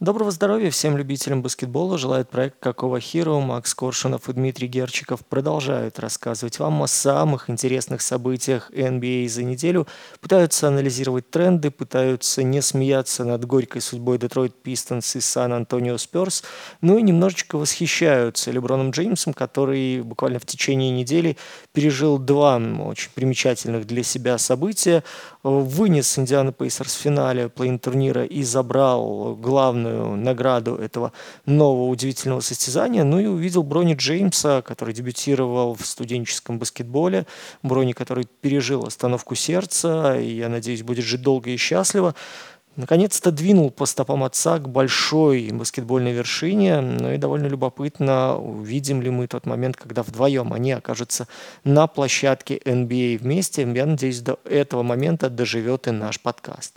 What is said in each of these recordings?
Доброго здоровья всем любителям баскетбола. Желает проект «Какого Hero». Макс Коршунов и Дмитрий Герчиков продолжают рассказывать вам о самых интересных событиях NBA за неделю. Пытаются анализировать тренды, пытаются не смеяться над горькой судьбой Детройт Пистонс и Сан-Антонио Спёрс, ну и немножечко восхищаются Леброном Джеймсом, который буквально в течение недели пережил два очень примечательных для себя события. Вынес Индиана Пейсерс в финале плей турнира и забрал главную награду этого нового удивительного состязания. Ну и увидел Брони Джеймса, который дебютировал в студенческом баскетболе. Брони, который пережил остановку сердца и, я надеюсь, будет жить долго и счастливо. Наконец-то двинул по стопам отца к большой баскетбольной вершине. Ну и довольно любопытно, увидим ли мы тот момент, когда вдвоем они окажутся на площадке NBA вместе. Я надеюсь, до этого момента доживет и наш подкаст.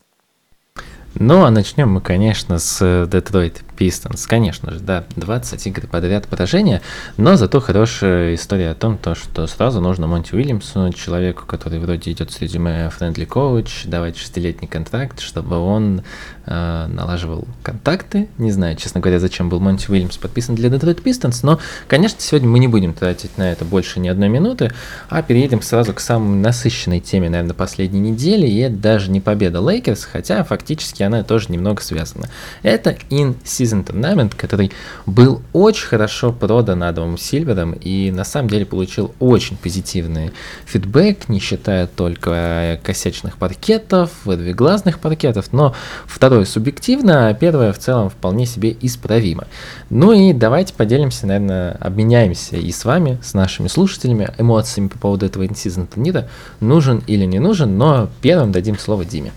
Ну, а начнем мы, конечно, с Detroit Pistons. Конечно же, да, 20 игр подряд поражения, но зато хорошая история о том, то, что сразу нужно Монти Уильямсу, человеку, который вроде идет с резюме Friendly Coach, давать шестилетний контракт, чтобы он э, налаживал контакты. Не знаю, честно говоря, зачем был Монти Уильямс подписан для Detroit Pistons, но, конечно, сегодня мы не будем тратить на это больше ни одной минуты, а переедем сразу к самой насыщенной теме, наверное, последней недели, и это даже не победа Лейкерс, хотя фактически она тоже немного связана. Это in-season tournament, который был очень хорошо продан Адамом Сильвером и на самом деле получил очень позитивный фидбэк, не считая только косячных паркетов, вырвиглазных паркетов, но второе субъективно, а первое в целом вполне себе исправимо. Ну и давайте поделимся, наверное, обменяемся и с вами, с нашими слушателями, эмоциями по поводу этого in-season турнира, нужен или не нужен, но первым дадим слово Диме.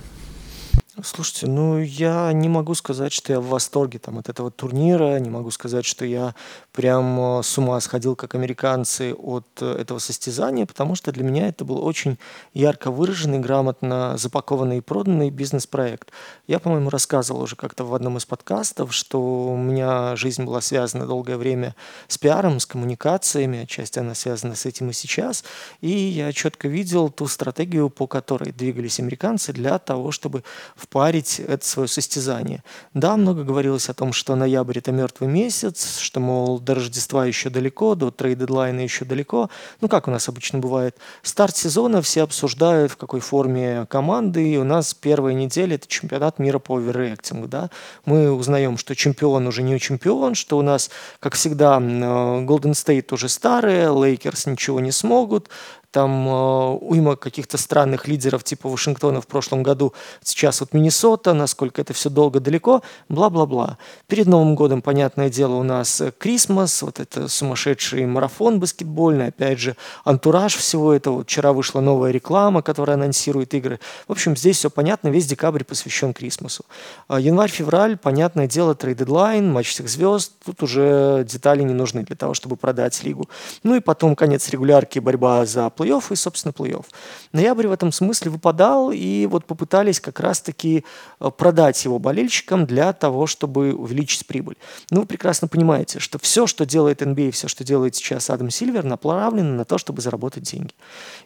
Слушайте, ну я не могу сказать, что я в восторге там от этого турнира, не могу сказать, что я прям э, с ума сходил, как американцы, от э, этого состязания, потому что для меня это был очень ярко выраженный, грамотно запакованный и проданный бизнес-проект. Я, по-моему, рассказывал уже как-то в одном из подкастов, что у меня жизнь была связана долгое время с пиаром, с коммуникациями, отчасти она связана с этим и сейчас, и я четко видел ту стратегию, по которой двигались американцы для того, чтобы в впарить это свое состязание. Да, много говорилось о том, что ноябрь – это мертвый месяц, что, мол, до Рождества еще далеко, до трейд-дедлайна еще далеко. Ну, как у нас обычно бывает. Старт сезона все обсуждают, в какой форме команды, и у нас первая неделя – это чемпионат мира по оверреактингу. Да? Мы узнаем, что чемпион уже не чемпион, что у нас, как всегда, Golden State уже старые, Лейкерс ничего не смогут, там э, уйма каких-то странных лидеров типа Вашингтона в прошлом году, сейчас вот Миннесота, насколько это все долго, далеко, бла-бла-бла. Перед Новым годом, понятное дело, у нас Christmas, вот это сумасшедший марафон баскетбольный, опять же, антураж всего этого. Вчера вышла новая реклама, которая анонсирует игры. В общем, здесь все понятно, весь декабрь посвящен Christmas у. А январь-февраль, понятное дело, трейд-дедлайн, матч всех звезд, тут уже детали не нужны для того, чтобы продать лигу. Ну и потом конец регулярки, борьба за плей-офф и, собственно, плей-офф. Ноябрь в этом смысле выпадал, и вот попытались как раз-таки э, продать его болельщикам для того, чтобы увеличить прибыль. Ну, вы прекрасно понимаете, что все, что делает NBA, все, что делает сейчас Адам Сильвер, направлено на то, чтобы заработать деньги.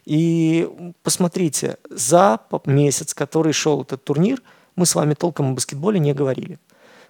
И посмотрите, за месяц, который шел этот турнир, мы с вами толком о баскетболе не говорили.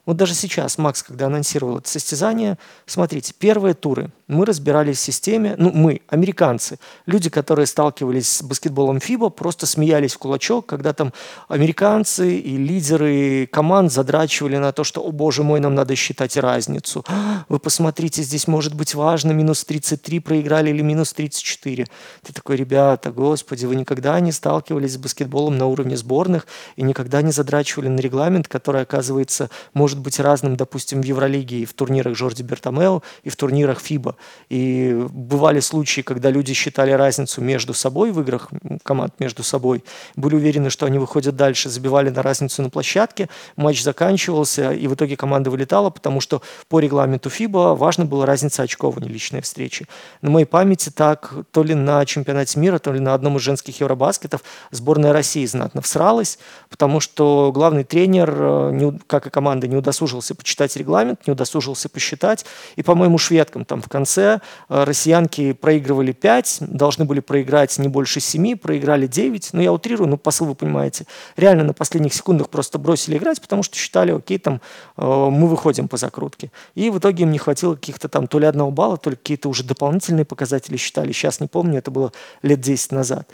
Вот даже сейчас Макс, когда анонсировал это состязание, смотрите, первые туры мы разбирались в системе, ну мы, американцы, люди, которые сталкивались с баскетболом ФИБА, просто смеялись в кулачок, когда там американцы и лидеры команд задрачивали на то, что, о боже мой, нам надо считать разницу. Вы посмотрите, здесь может быть важно, минус 33 проиграли или минус 34. Ты такой, ребята, господи, вы никогда не сталкивались с баскетболом на уровне сборных и никогда не задрачивали на регламент, который, оказывается, может может быть разным, допустим, в Евролиге и в турнирах Жорди Бертомео, и в турнирах ФИБА. И бывали случаи, когда люди считали разницу между собой в играх команд между собой, были уверены, что они выходят дальше, забивали на разницу на площадке, матч заканчивался, и в итоге команда вылетала, потому что по регламенту ФИБА важно было разница очков, а не личные встречи. На моей памяти так то ли на чемпионате мира, то ли на одном из женских евробаскетов сборная России знатно всралась, потому что главный тренер, э, как и команда, не удосужился почитать регламент, не удосужился посчитать. И, по-моему, шведкам там в конце э, россиянки проигрывали 5, должны были проиграть не больше 7, проиграли 9. Ну, я утрирую, но посыл вы понимаете. Реально на последних секундах просто бросили играть, потому что считали, окей, там э, мы выходим по закрутке. И в итоге им не хватило каких-то там то ли одного балла, то ли какие-то уже дополнительные показатели считали. Сейчас не помню, это было лет 10 назад.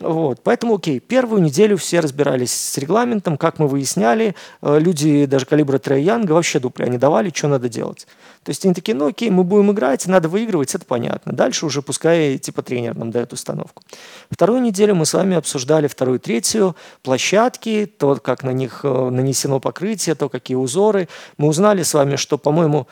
Вот. Поэтому, окей, первую неделю все разбирались с регламентом, как мы выясняли. Э, люди даже калибра Трей Янга вообще дупля не давали, что надо делать. То есть они такие, ну окей, мы будем играть, надо выигрывать, это понятно. Дальше уже пускай типа тренер нам дает установку. Вторую неделю мы с вами обсуждали вторую, третью, площадки, то, как на них э, нанесено покрытие, то, какие узоры. Мы узнали с вами, что, по-моему,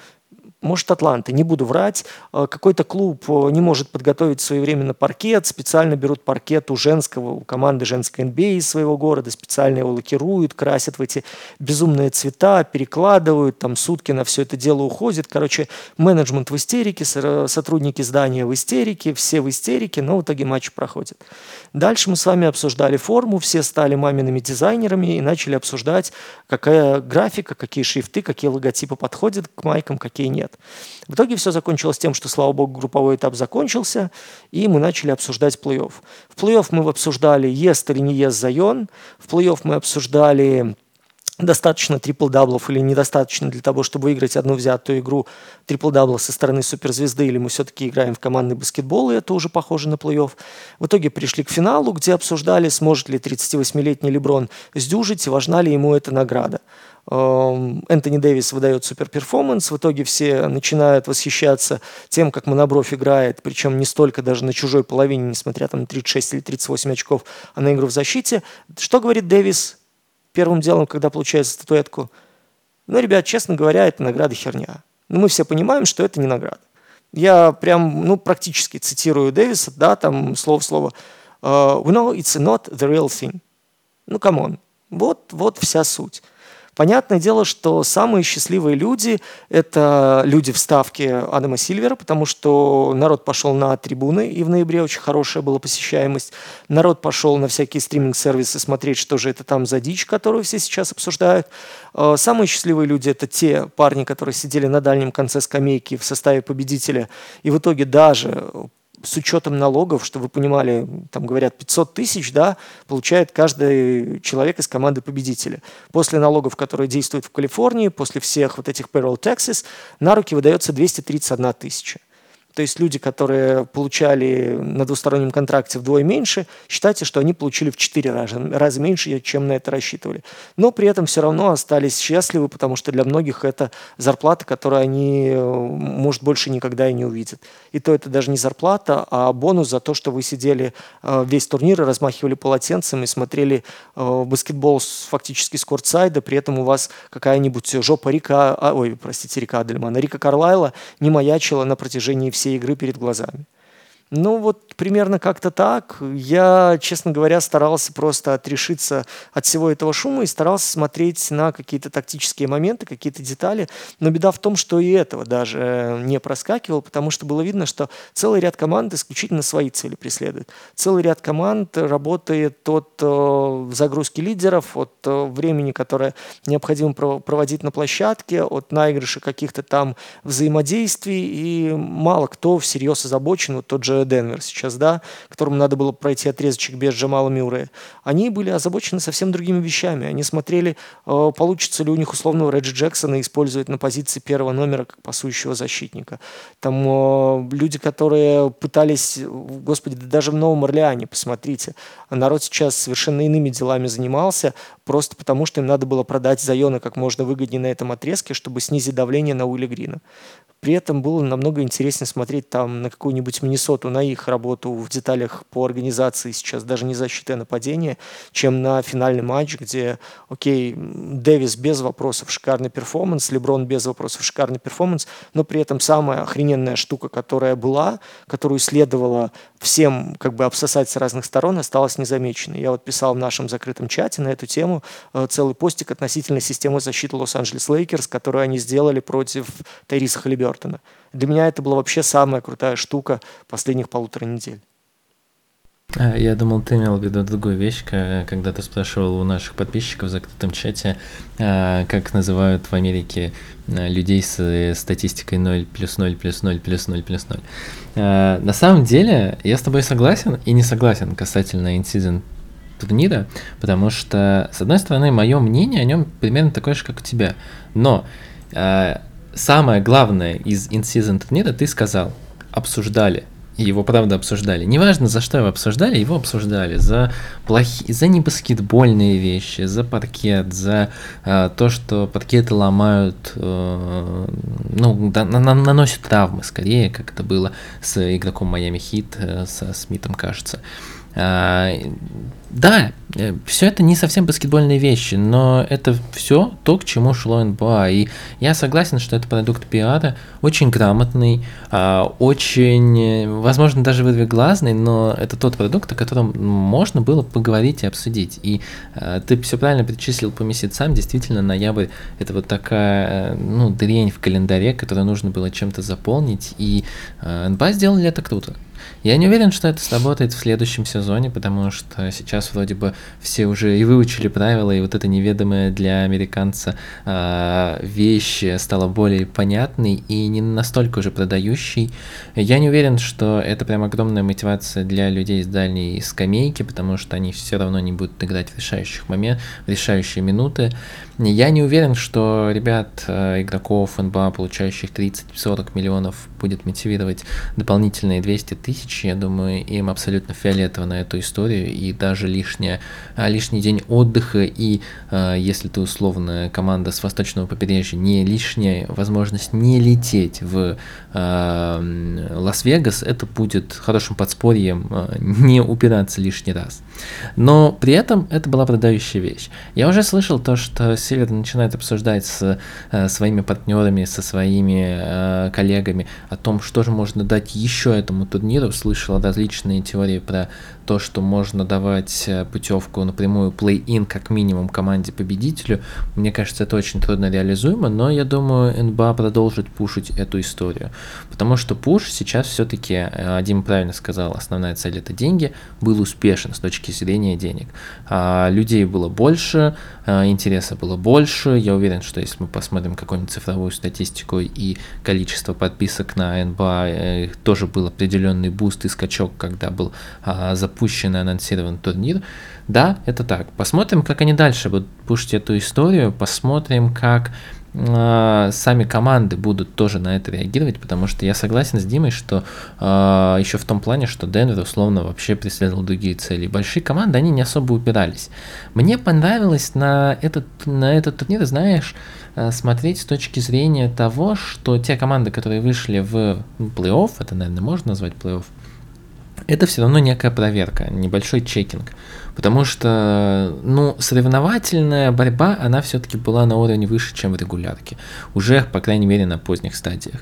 может, Атланты, не буду врать. Э, какой-то клуб э, не может подготовить своевременно паркет, специально берут паркет у женского, у команды женской NBA из своего города, специально его лакируют, красят в эти безумные цвета, перекладывают, там сутки на все это дело уходит. Короче, менеджмент в истерике, сотрудники здания в истерике, все в истерике, но в итоге матч проходит. Дальше мы с вами обсуждали форму, все стали мамиными дизайнерами и начали обсуждать, какая графика, какие шрифты, какие логотипы подходят к майкам, какие нет. В итоге все закончилось тем, что, слава богу, групповой этап закончился, и мы начали обсуждать плей-офф. В плей-офф мы обсуждали, ест или не ест Зайон, в плей-офф мы обсуждали достаточно трипл-даблов или недостаточно для того, чтобы выиграть одну взятую игру трипл-дабла со стороны суперзвезды, или мы все-таки играем в командный баскетбол, и это уже похоже на плей-офф. В итоге пришли к финалу, где обсуждали, сможет ли 38-летний Леброн сдюжить, и важна ли ему эта награда. Эм, Энтони Дэвис выдает супер перформанс, в итоге все начинают восхищаться тем, как Монобров играет, причем не столько даже на чужой половине, несмотря там, на 36 или 38 очков, а на игру в защите. Что говорит Дэвис? первым делом, когда получает статуэтку. Ну, ребят, честно говоря, это награда херня. Но ну, мы все понимаем, что это не награда. Я прям, ну, практически цитирую Дэвиса, да, там слово в слово. Uh, we know it's not the real thing. Ну, come on. Вот, вот вся суть. Понятное дело, что самые счастливые люди – это люди в ставке Адама Сильвера, потому что народ пошел на трибуны, и в ноябре очень хорошая была посещаемость. Народ пошел на всякие стриминг-сервисы смотреть, что же это там за дичь, которую все сейчас обсуждают. А, самые счастливые люди – это те парни, которые сидели на дальнем конце скамейки в составе победителя, и в итоге даже с учетом налогов, чтобы вы понимали, там говорят 500 тысяч, да, получает каждый человек из команды победителя. После налогов, которые действуют в Калифорнии, после всех вот этих payroll taxes, на руки выдается 231 тысяча. То есть люди, которые получали на двустороннем контракте вдвое меньше, считайте, что они получили в 4 раза, раза меньше, чем на это рассчитывали. Но при этом все равно остались счастливы, потому что для многих это зарплата, которую они, э, может, больше никогда и не увидят. И то это даже не зарплата, а бонус за то, что вы сидели э, весь турнир и размахивали полотенцем и смотрели э, баскетбол фактически с кортсайда, при этом у вас какая-нибудь жопа Рика, а, ой, простите, Рика Адельмана, Рика Карлайла не маячила на протяжении всей всей игры перед глазами. Ну, вот примерно как-то так. Я, честно говоря, старался просто отрешиться от всего этого шума и старался смотреть на какие-то тактические моменты, какие-то детали. Но беда в том, что и этого даже не проскакивал, потому что было видно, что целый ряд команд исключительно свои цели преследует. Целый ряд команд работает от э, загрузки лидеров, от э, времени, которое необходимо проводить на площадке, от наигрыша каких-то там взаимодействий, и мало кто всерьез озабочен, вот тот же Денвер сейчас, да, которому надо было пройти отрезочек без Джамала Мюррея, они были озабочены совсем другими вещами. Они смотрели, э, получится ли у них условного Реджи Джексона использовать на позиции первого номера как пасующего защитника. Там э, люди, которые пытались, господи, да даже в Новом Орлеане, посмотрите, народ сейчас совершенно иными делами занимался, просто потому что им надо было продать Зайона как можно выгоднее на этом отрезке, чтобы снизить давление на Уилли Грина. При этом было намного интереснее смотреть там на какую-нибудь Миннесоту, на их работу в деталях по организации сейчас, даже не защиты, а нападения, чем на финальный матч, где, окей, Дэвис без вопросов шикарный перформанс, Леброн без вопросов шикарный перформанс, но при этом самая охрененная штука, которая была, которую следовало всем как бы обсосать с разных сторон, осталась незамеченной. Я вот писал в нашем закрытом чате на эту тему э, целый постик относительно системы защиты Лос-Анджелес Лейкерс, которую они сделали против Тайриса Халибертона. Для меня это была вообще самая крутая штука последних полутора недель. А, я думал, ты имел в виду другую вещь, когда ты спрашивал у наших подписчиков в закрытом чате, а, как называют в Америке а, людей с статистикой 0 плюс 0 плюс 0 плюс 0 плюс 0. На самом деле, я с тобой согласен и не согласен касательно инцидент турнира, потому что, с одной стороны, мое мнение о нем примерно такое же, как у тебя. Но самое главное из инсизон турнира ты сказал, обсуждали и его правда обсуждали. Неважно, за что его обсуждали, его обсуждали. За плохие, за небаскетбольные вещи, за паркет, за э, то, что паркеты ломают, э, ну, да, на, наносят травмы, скорее, как это было с игроком Майами Хит, э, со Смитом, кажется. Да, э, все это не совсем баскетбольные вещи, но это все то, к чему шло НБА. И я согласен, что это продукт пиара, очень грамотный, а, очень, возможно, даже выдвиглазный, но это тот продукт, о котором можно было поговорить и обсудить. И а, ты все правильно перечислил по месяцам, действительно, ноябрь – это вот такая, ну, дрень в календаре, которую нужно было чем-то заполнить, и НБА сделали это круто. Я не уверен, что это сработает в следующем сезоне, потому что сейчас вроде бы все уже и выучили правила, и вот эта неведомая для американца э, вещь стала более понятной и не настолько уже продающей. Я не уверен, что это прям огромная мотивация для людей с дальней скамейки, потому что они все равно не будут играть в решающих момент, в решающие минуты. Я не уверен, что ребят, э, игроков НБА, получающих 30-40 миллионов, будет мотивировать дополнительные 200 тысяч. Я думаю, им абсолютно фиолетово на эту историю, и даже лишняя, а, лишний день отдыха, и э, если ты условно команда с восточного побережья, не лишняя возможность не лететь в э, Лас-Вегас, это будет хорошим подспорьем не упираться лишний раз. Но при этом это была продающая вещь. Я уже слышал то, что Север начинает обсуждать с э, своими партнерами, со своими э, коллегами о том, что же можно дать еще этому турниру. Слышал различные теории про то, что можно давать э, путевку напрямую плей-ин как минимум команде победителю. Мне кажется, это очень трудно реализуемо, но я думаю, НБА продолжит пушить эту историю. Потому что пуш сейчас все-таки, э, Дим правильно сказал, основная цель это деньги, был успешен с точки зрения денег. А людей было больше, интереса было больше. Я уверен, что если мы посмотрим какую-нибудь цифровую статистику и количество подписок на НБА, э, тоже был определенный буст и скачок, когда был а, запущен и анонсирован турнир. Да, это так. Посмотрим, как они дальше будут пушить эту историю, посмотрим, как э, сами команды будут тоже на это реагировать, потому что я согласен с Димой, что э, еще в том плане, что Денвер условно вообще преследовал другие цели. Большие команды, они не особо упирались. Мне понравилось на этот, на этот турнир, знаешь, э, смотреть с точки зрения того, что те команды, которые вышли в плей-офф, это, наверное, можно назвать плей-офф, это все равно некая проверка, небольшой чекинг. Потому что, ну, соревновательная борьба, она все-таки была на уровне выше, чем в регулярке. Уже, по крайней мере, на поздних стадиях.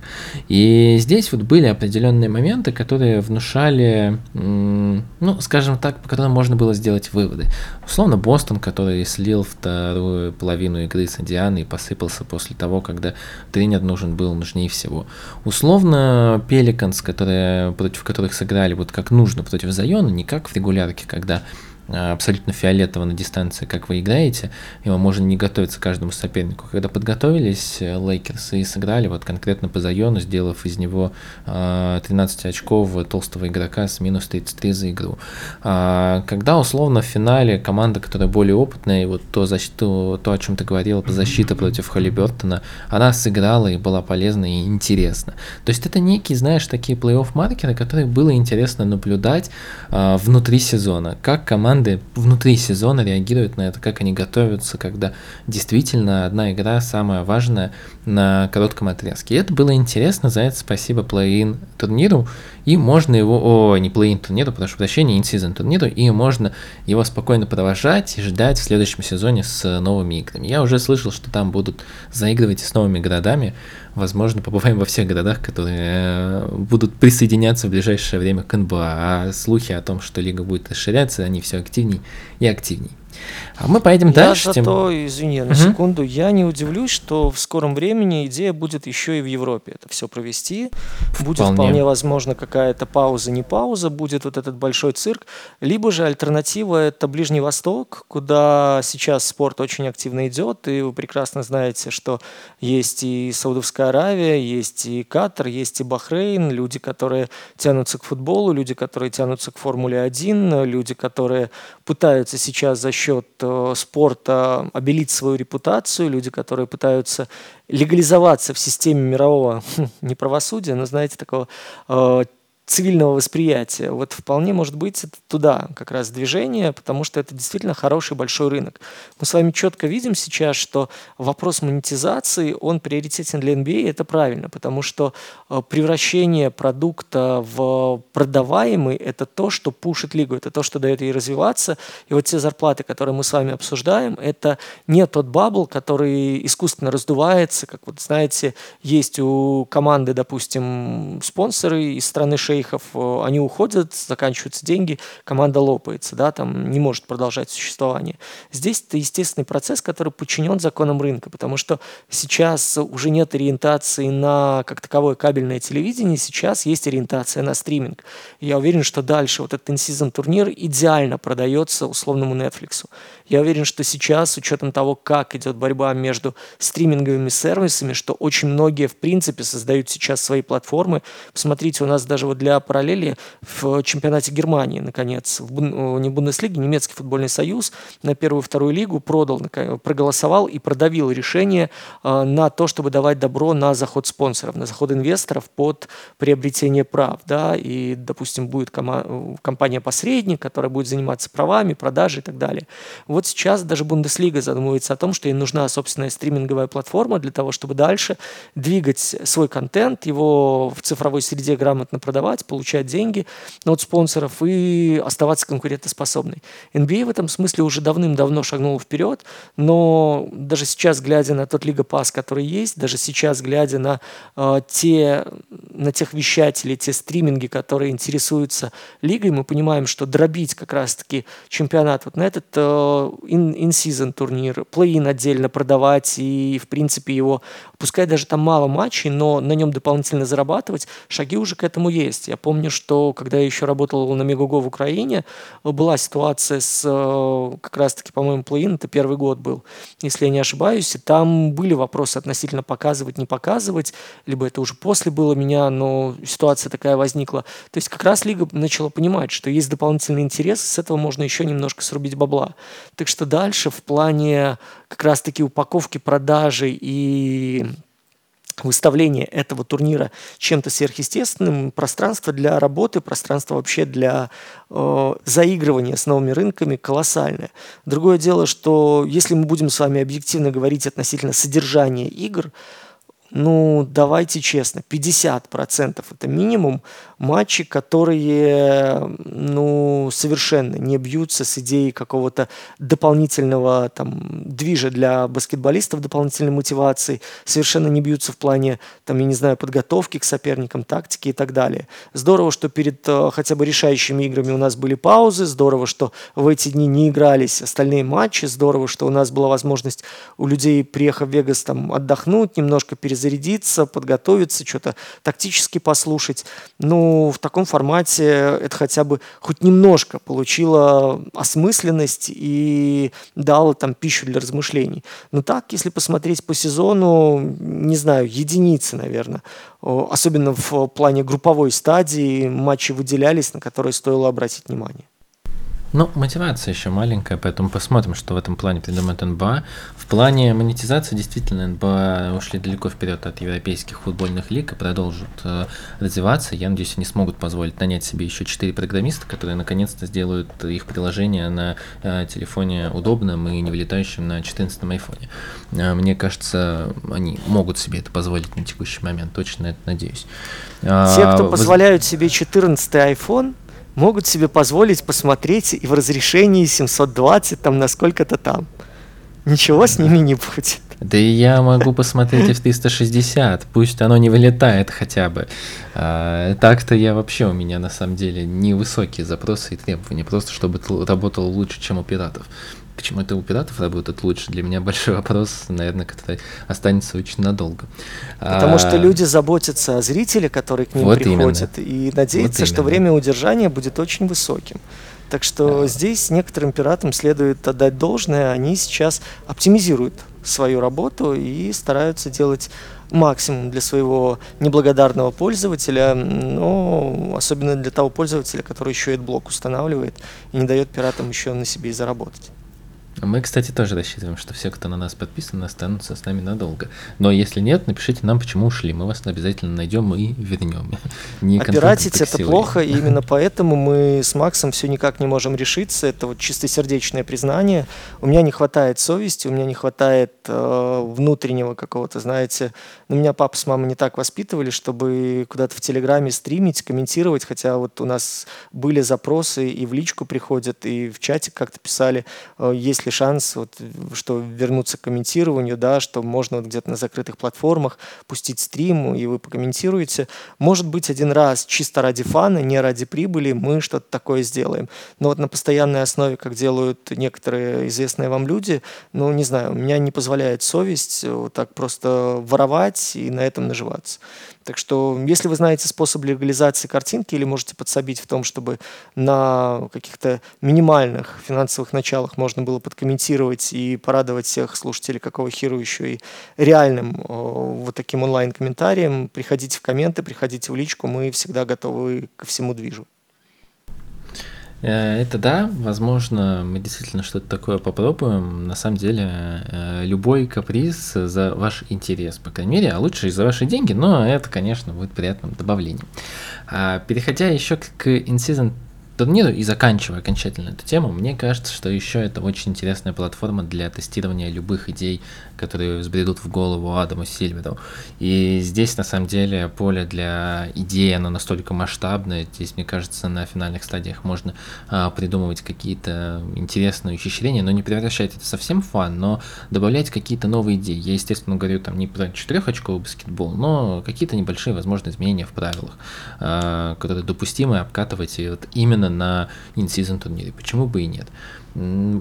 И здесь вот были определенные моменты, которые внушали, ну, скажем так, по которым можно было сделать выводы. Условно, Бостон, который слил вторую половину игры с Индианой и посыпался после того, когда тренер нужен был нужнее всего. Условно, Пеликанс, которые, против которых сыграли вот как нужно против Зайона, не как в регулярке, когда абсолютно фиолетово на дистанции, как вы играете, и вам можно не готовиться к каждому сопернику. Когда подготовились э, Лейкерс и сыграли вот конкретно по Зайону, сделав из него 13 э, очков толстого игрока с минус 33 за игру. А, когда условно в финале команда, которая более опытная, и вот то, защиту, то о чем ты говорил, защита против Халибертона, она сыграла и была полезна и интересна. То есть это некие, знаешь, такие плей-офф маркеры, которые было интересно наблюдать внутри сезона, как команда команды внутри сезона реагируют на это, как они готовятся, когда действительно одна игра самая важная на коротком отрезке. И это было интересно, за это спасибо плей-ин турниру, и можно его, о, не плей-ин турниру, прошу прощения, in-season турниру, и можно его спокойно провожать и ждать в следующем сезоне с новыми играми. Я уже слышал, что там будут заигрывать с новыми городами, возможно, побываем во всех городах, которые э, будут присоединяться в ближайшее время к НБА, а слухи о том, что лига будет расширяться, они все активней и активней. А мы поедем Я дальше. зато, извини, на Мгм. секунду, я не удивлюсь, что в скором времени идея будет еще и в Европе это все провести. Будет Вполне. вполне возможно какая-то пауза, не пауза, будет вот этот большой цирк. Либо же альтернатива– это Ближний Восток, куда сейчас спорт очень активно идет, и вы прекрасно знаете, что есть и Саудовская Аравия, есть и Катар, есть и Бахрейн, люди, которые тянутся к футболу, люди, которые тянутся к Формуле-1, люди, которые пытаются сейчас за счет э, спорта обелить свою репутацию, люди, которые пытаются легализоваться в системе мирового хм, не правосудия, но, знаете, такого э, цивильного восприятия. Вот вполне может быть это туда как раз движение, потому что это действительно хороший большой рынок. Мы с вами четко видим сейчас, что вопрос монетизации, он приоритетен для NBA, это правильно, потому что э, превращение продукта в продаваемый – это то, что пушит лигу, это то, что дает ей развиваться. И вот те зарплаты, которые мы с вами обсуждаем, это не тот бабл, который искусственно раздувается, как вот знаете, есть у команды, допустим, спонсоры из страны шейхов, э, они уходят, заканчиваются деньги, команда лопается, да, там не может продолжать существование. Здесь это естественный процесс, который подчинен законам рынка, потому что сейчас уже нет ориентации на как таковое кабельное телевидение, сейчас есть ориентация на стриминг. Я уверен, что дальше вот этот in турнир идеально продается условному Netflix. Я уверен, что сейчас, с учетом того, как идет борьба между стриминговыми сервисами, что очень многие, в принципе, создают сейчас свои платформы. Посмотрите, у нас даже вот для параллели в чемпионате Германии, наконец, в э, не в Бундеслиге, немецкий футбольный союз на первую вторую лигу продал, проголосовал и продавил решение э, на то, чтобы давать добро на заход спонсоров, на заход инвесторов под приобретение прав, да, и, допустим, будет э, компания-посредник, которая будет заниматься правами, продажей и так далее. Вот сейчас даже Бундеслига задумывается о том, что ей нужна собственная стриминговая платформа для того, чтобы дальше двигать свой контент, его в цифровой среде грамотно продавать, получать деньги от спонсоров и оставаться конкурентоспособной. NBA в этом смысле уже давным-давно шагнула вперед, но даже сейчас, глядя на тот Лига Пас, который есть, даже сейчас, глядя на э, те, на тех вещателей, те стриминги, которые интересуются лигой, мы понимаем, что дробить как раз-таки чемпионат вот на этот э, in-season турнир, плей-ин отдельно продавать и, в принципе, его, пускай даже там мало матчей, но на нем дополнительно зарабатывать, шаги уже к этому есть. Я помню, что когда я еще работал на Мегаго в Украине, была ситуация с э, как раз-таки, по-моему, плей-ин, это первый год был, если я не ошибаюсь, и там были вопросы относительно показывать, не показывать, либо это уже после было меня, но ситуация такая возникла. То есть как раз лига начала понимать, что есть дополнительный интерес, с этого можно еще немножко срубить бабла. Так что дальше в плане как раз-таки упаковки, продажи и выставление этого турнира чем-то сверхъестественным, пространство для работы, пространство вообще для э, заигрывания с новыми рынками колоссальное. Другое дело, что если мы будем с вами объективно говорить относительно содержания игр, ну, давайте честно, 50% это минимум матчи, которые, ну, совершенно не бьются с идеей какого-то дополнительного там движа для баскетболистов, дополнительной мотивации, совершенно не бьются в плане, там, я не знаю, подготовки к соперникам, тактики и так далее. Здорово, что перед э, хотя бы решающими играми у нас были паузы, здорово, что в эти дни не игрались остальные матчи, здорово, что у нас была возможность у людей, приехав в Вегас, там, отдохнуть, немножко перезарядиться, подготовиться, что-то тактически послушать. Ну, в таком формате это хотя бы хоть немножко получило осмысленность и дало там пищу для размышлений. Но так, если посмотреть по сезону, не знаю, единицы, наверное. Особенно в плане групповой стадии матчи выделялись, на которые стоило обратить внимание. Ну, мотивация еще маленькая, поэтому посмотрим, что в этом плане придумает НБА. В плане монетизации действительно НБА ушли далеко вперед от европейских футбольных лиг и продолжат э, развиваться. Я надеюсь, они смогут позволить нанять себе еще 4 программиста, которые наконец-то сделают их приложение на э, телефоне удобным и не вылетающим на 14 айфоне. Э, мне кажется, они могут себе это позволить на текущий момент, точно на это надеюсь. Те, кто Воз- позволяют себе 14 iPhone, могут себе позволить посмотреть и в разрешении 720 там на сколько-то там. Ничего с ними не будет. Да и я могу посмотреть F360, пусть оно не вылетает хотя бы. А, так-то я вообще у меня на самом деле невысокие запросы и требования, просто чтобы работало лучше, чем у пиратов. Почему это у пиратов работает лучше? Для меня большой вопрос, наверное, который останется очень надолго. Потому а... что люди заботятся о зрителе, который к ним вот приходит, именно. и надеются, вот что время удержания будет очень высоким. Так что да. здесь некоторым пиратам следует отдать должное, они сейчас оптимизируют свою работу и стараются делать максимум для своего неблагодарного пользователя, но особенно для того пользователя, который еще и блок устанавливает и не дает пиратам еще на себе и заработать. Мы, кстати, тоже рассчитываем, что все, кто на нас подписан, останутся с нами надолго. Но если нет, напишите нам, почему ушли. Мы вас обязательно найдем и вернем. Не Опиратить это плохо, и именно поэтому мы с Максом все никак не можем решиться. Это вот чистосердечное признание. У меня не хватает совести, у меня не хватает э, внутреннего какого-то, знаете, ну, меня папа с мамой не так воспитывали, чтобы куда-то в Телеграме стримить, комментировать, хотя вот у нас были запросы и в личку приходят, и в чате как-то писали, э, ли шанс, вот, что вернуться к комментированию, да, что можно вот где-то на закрытых платформах пустить стрим, и вы покомментируете. Может быть, один раз чисто ради фана, не ради прибыли, мы что-то такое сделаем. Но вот на постоянной основе, как делают некоторые известные вам люди, ну, не знаю, у меня не позволяет совесть вот так просто воровать и на этом наживаться. Так что, если вы знаете способ легализации картинки или можете подсобить в том, чтобы на каких-то минимальных финансовых началах можно было подкомментировать и порадовать всех слушателей, какого херу еще и реальным вот таким онлайн-комментарием, приходите в комменты, приходите в личку, мы всегда готовы ко всему движу. Э, это да, возможно, мы действительно что-то такое попробуем. На самом деле, э, любой каприз за ваш интерес, по крайней мере, а лучше и за ваши деньги, но это, конечно, будет приятным добавлением. А, переходя еще к In-Season турниру и заканчивая окончательно эту тему, мне кажется, что еще это очень интересная платформа для тестирования любых идей, которые взбредут в голову Адаму Сильверу. И здесь, на самом деле, поле для идеи, оно настолько масштабное. Здесь, мне кажется, на финальных стадиях можно а, придумывать какие-то интересные ухищрения, но не превращать это совсем в фан, но добавлять какие-то новые идеи. Я, естественно, говорю там не про четырехочковый баскетбол, но какие-то небольшие, возможно, изменения в правилах, а, которые допустимы обкатывать вот именно на in-season турнире. Почему бы и нет?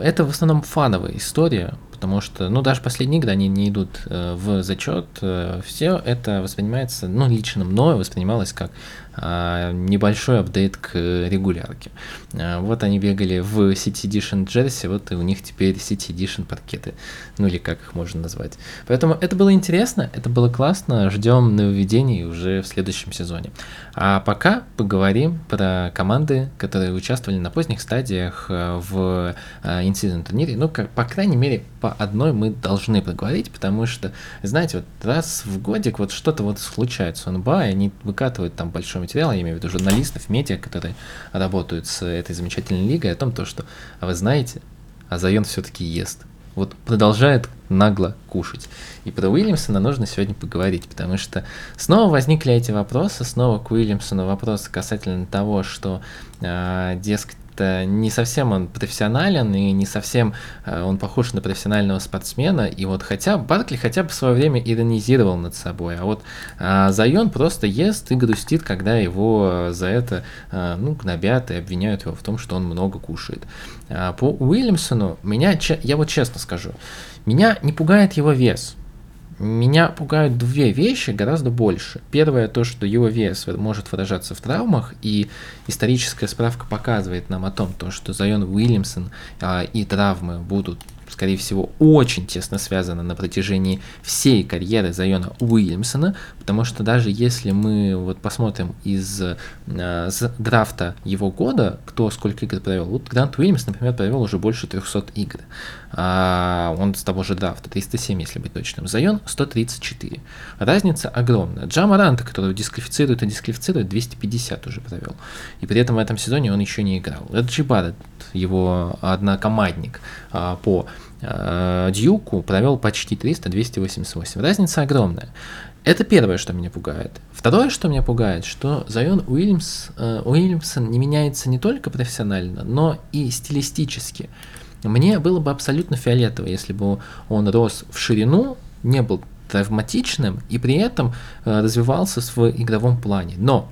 Это в основном фановая история, потому что, ну, даже последние игры, они не идут э, в зачет, э, все это воспринимается, ну, лично мною воспринималось как небольшой апдейт к регулярке. Э, вот они бегали в City Edition Jersey, вот и у них теперь City Edition паркеты, ну, или как их можно назвать. Поэтому это было интересно, это было классно, ждем нововведений уже в следующем сезоне. А пока поговорим про команды, которые участвовали на поздних стадиях э, в инцидент турнире, ну, как, по крайней мере, по одной мы должны поговорить, потому что, знаете, вот раз в годик вот что-то вот случается, он и они выкатывают там большой материал, я имею в виду журналистов, медиа, которые работают с этой замечательной лигой, о том, то, что, а вы знаете, а Зайон все-таки ест. Вот продолжает нагло кушать. И про Уильямсона нужно сегодня поговорить, потому что снова возникли эти вопросы, снова к Уильямсону вопросы касательно того, что, э, дескать, как не совсем он профессионален и не совсем э, он похож на профессионального спортсмена. И вот хотя Баркли хотя бы в свое время иронизировал над собой, а вот а, Зайон просто ест и грустит, когда его за это а, ну, гнобят и обвиняют его в том, что он много кушает. А, по Уильямсону меня, я вот честно скажу, меня не пугает его вес. Меня пугают две вещи гораздо больше. Первое, то, что его вес может выражаться в травмах, и историческая справка показывает нам о том, то, что Зайон Уильямсон а, и травмы будут скорее всего, очень тесно связано на протяжении всей карьеры Зайона Уильямсона, потому что даже если мы вот посмотрим из э, драфта его года, кто сколько игр провел, вот Грант Уильямс, например, провел уже больше 300 игр. А, он с того же драфта, 307, если быть точным. Зайон 134. Разница огромная. Джама Ранта, которого дисквалифицируют и дисквалифицируют, 250 уже провел. И при этом в этом сезоне он еще не играл. Реджи Барретт, его однокомандник а, по Дьюку, провел почти 300, 288. Разница огромная. Это первое, что меня пугает. Второе, что меня пугает, что Зайон Уильямс, э, Уильямсон не меняется не только профессионально, но и стилистически. Мне было бы абсолютно фиолетово, если бы он рос в ширину, не был травматичным и при этом э, развивался в игровом плане. Но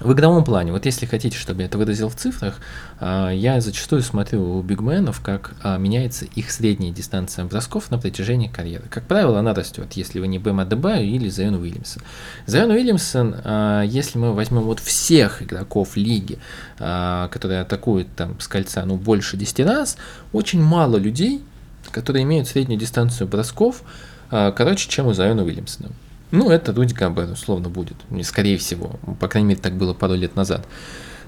В игровом плане, вот если хотите, чтобы я это выразил в цифрах, а, я зачастую смотрю у бигменов, как а, меняется их средняя дистанция бросков на протяжении карьеры. Как правило, она растет, если вы не Бэм Адебаю или Зайон Уильямсон. Зайон Уильямсон, а, если мы возьмем вот всех игроков лиги, которые атакуют там с кольца ну, больше 10 раз, очень мало людей, которые имеют среднюю дистанцию бросков, короче, чем у Зайона Уильямсона. Ну, это Руди Габер, условно, будет. Скорее всего. По крайней мере, так было пару лет назад.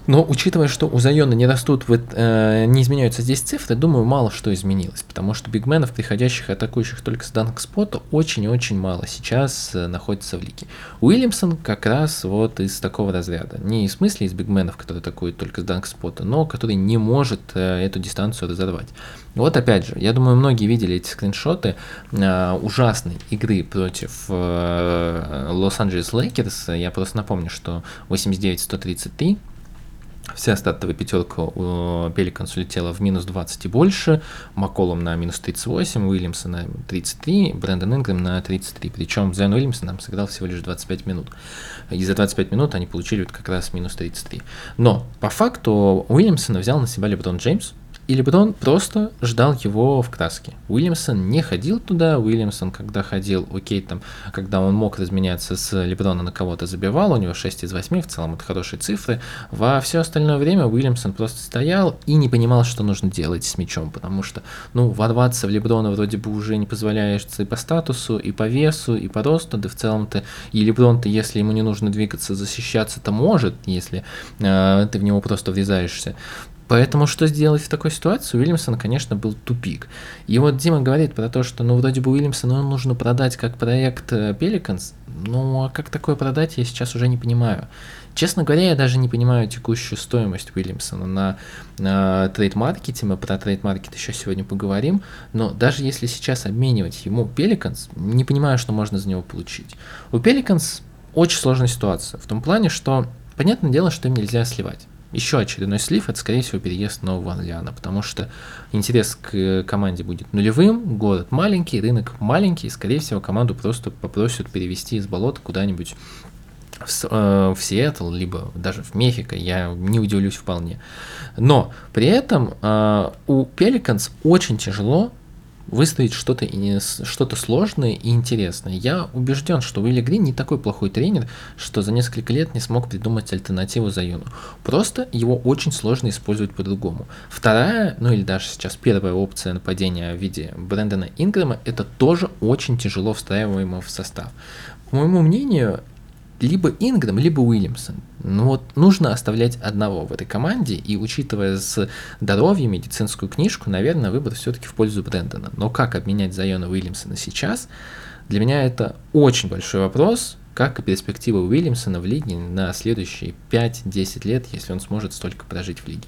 Но учитывая, что у Зайона не растут, э, не изменяются здесь цифры, думаю, мало что изменилось, потому что бигменов, приходящих атакующих только с данк-спота, очень-очень мало сейчас э, находится в лиге. Уильямсон как раз вот из такого разряда. Не в смысле из бигменов, которые атакуют только с данк-спота, но который не может э, эту дистанцию разорвать. Вот опять же, я думаю, многие видели эти скриншоты э, ужасной игры против э, Лос-Анджелес Лейкерс. Я просто напомню, что 89-133 Вся стартовая пятерка у Пеликанс улетела в минус 20 и больше, Макколлум на минус 38, Уильямсон на 33, Брэндон Ингрэм на 33. Причем Зайон Уильямсон там сыграл всего лишь 25 минут. И за 25 минут они получили вот как раз минус 33. Но по факту Уильямсона взял на себя Леброн Джеймс, и Леброн просто ждал его в краске. Уильямсон не ходил туда, Уильямсон, когда ходил, окей, там, когда он мог разменяться с Леброна на кого-то забивал, у него 6 из 8, в целом это хорошие цифры. Во все остальное время Уильямсон просто стоял и не понимал, что нужно делать с мячом, потому что, ну, ворваться в Леброна вроде бы уже не позволяешь и по статусу, и по весу, и по росту, да в целом-то, и Леброн-то, если ему не нужно двигаться, защищаться-то может, если э, ты в него просто врезаешься. Поэтому что сделать в такой ситуации? У Уильямсона, конечно, был тупик. И вот Дима говорит про то, что ну вроде бы Уильямсона нужно продать как проект э, Pelicans, ну а как такое продать, я сейчас уже не понимаю. Честно говоря, я даже не понимаю текущую стоимость Уильямсона на, на трейд-маркете, мы про трейд-маркет еще сегодня поговорим, но даже если сейчас обменивать ему Pelicans, не понимаю, что можно за него получить. У Pelicans очень сложная ситуация, в том плане, что понятное дело, что им нельзя сливать еще очередной слив, это, скорее всего, переезд Нового Орлеана, потому что интерес к команде будет нулевым, город маленький, рынок маленький, и, скорее всего, команду просто попросят перевести из болота куда-нибудь в, э, Сиэтл, либо даже в Мехико, я не удивлюсь вполне. Но при этом э, у Пеликанс очень тяжело выстроить что-то что сложное и интересное. Я убежден, что Уилли Грин не такой плохой тренер, что за несколько лет не смог придумать альтернативу Заюну. Просто его очень сложно использовать по-другому. Вторая, ну или даже сейчас первая опция нападения в виде Брэндона Ингрэма, это тоже очень тяжело встраиваемо в состав. По моему мнению, либо Ингрэм, либо Уильямсон. Ну вот нужно оставлять одного в этой команде, и учитывая здоровье, медицинскую книжку, наверное, выбор все-таки в пользу Брэндона. Но как обменять Зайона Уильямсона сейчас, для меня это очень большой вопрос, как и перспектива Уильямсона в лиге на следующие 5-10 лет, если он сможет столько прожить в лиге.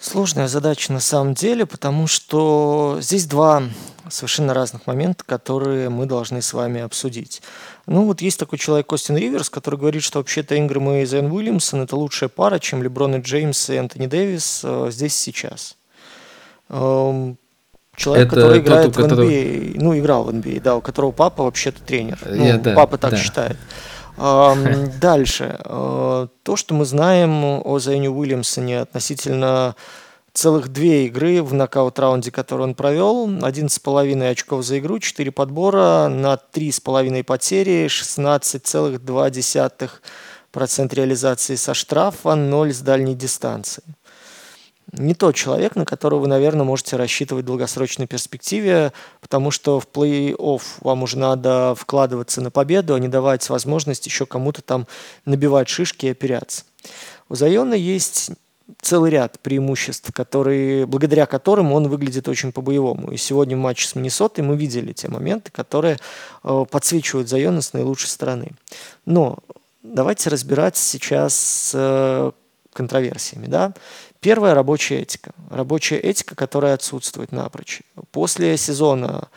Сложная задача на самом деле, потому что здесь два совершенно разных момента, которые мы должны с вами обсудить. Ну, вот есть такой человек Костин Риверс, который говорит, что вообще-то Ингрэм и Зайон Уильямсон – это лучшая пара, чем Леброн и Джеймс и Энтони Дэвис э, здесь сейчас. Эм, человек, это который играет тот, в которого... NBA, ну, играл в NBA, да, у которого папа вообще-то тренер. Ну, Я, да, папа так да. считает. Дальше. Э, то, что мы знаем о Зайне Уильямсоне относительно целых две игры в нокаут-раунде, который он провел. 11,5 очков за игру, 4 подбора на 3,5 потери, 16,2% реализации со штрафа, 0 с дальней дистанции не тот человек, на которого вы, наверное, можете рассчитывать в долгосрочной перспективе, потому что в плей-офф вам уже надо вкладываться на победу, а не давать возможность еще кому-то там набивать шишки и оперяться. У Зайона есть целый ряд преимуществ, которые, благодаря которым он выглядит очень по-боевому. И сегодня в матче с Миннесотой мы видели те моменты, которые э, подсвечивают Зайона с наилучшей стороны. Но давайте разбираться сейчас с э, контроверсиями. Да? Первая – рабочая этика. Рабочая этика, которая отсутствует напрочь. После сезона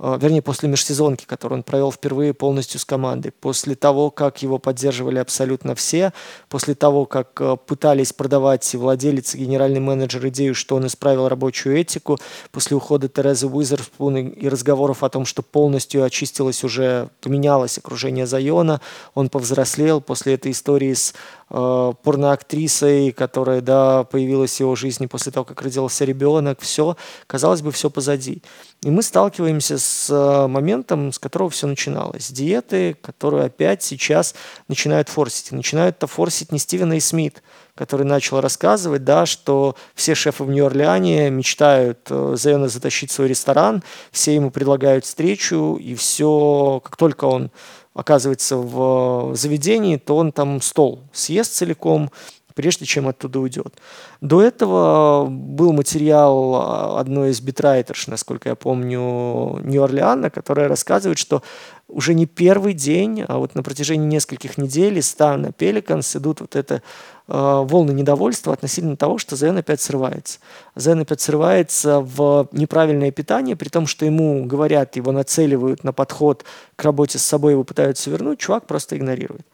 вернее, после межсезонки, которую он провел впервые полностью с командой, после того, как его поддерживали абсолютно все, после того, как э, пытались продавать владелец и генеральный менеджер идею, что он исправил рабочую этику, после ухода Терезы Уизерспун и разговоров о том, что полностью очистилось уже, поменялось окружение Зайона, он повзрослел после этой истории с э, порноактрисой, которая, да, появилась в его жизни после того, как родился ребенок, все, казалось бы, все позади. И мы сталкиваемся с э, моментом, с которого все начиналось. Диеты, которые опять сейчас начинают форсить. Начинают это форсить не Стивена и Смит, который начал рассказывать, да, что все шефы в Нью-Орлеане мечтают э, Зайона затащить свой ресторан, все ему предлагают встречу, и все, как только он оказывается в заведении, то он там стол съест целиком, прежде чем оттуда уйдет. До этого был материал а, одной из битрайтерш, насколько я помню, Нью-Орлеана, которая рассказывает, что уже не первый день, а вот на протяжении нескольких недель из Стана Пеликанс идут вот это э, волны недовольства относительно того, что Зен опять срывается. Зен опять срывается в неправильное питание, при том, что ему говорят, его нацеливают на подход к работе с собой, его пытаются вернуть, чувак просто игнорирует.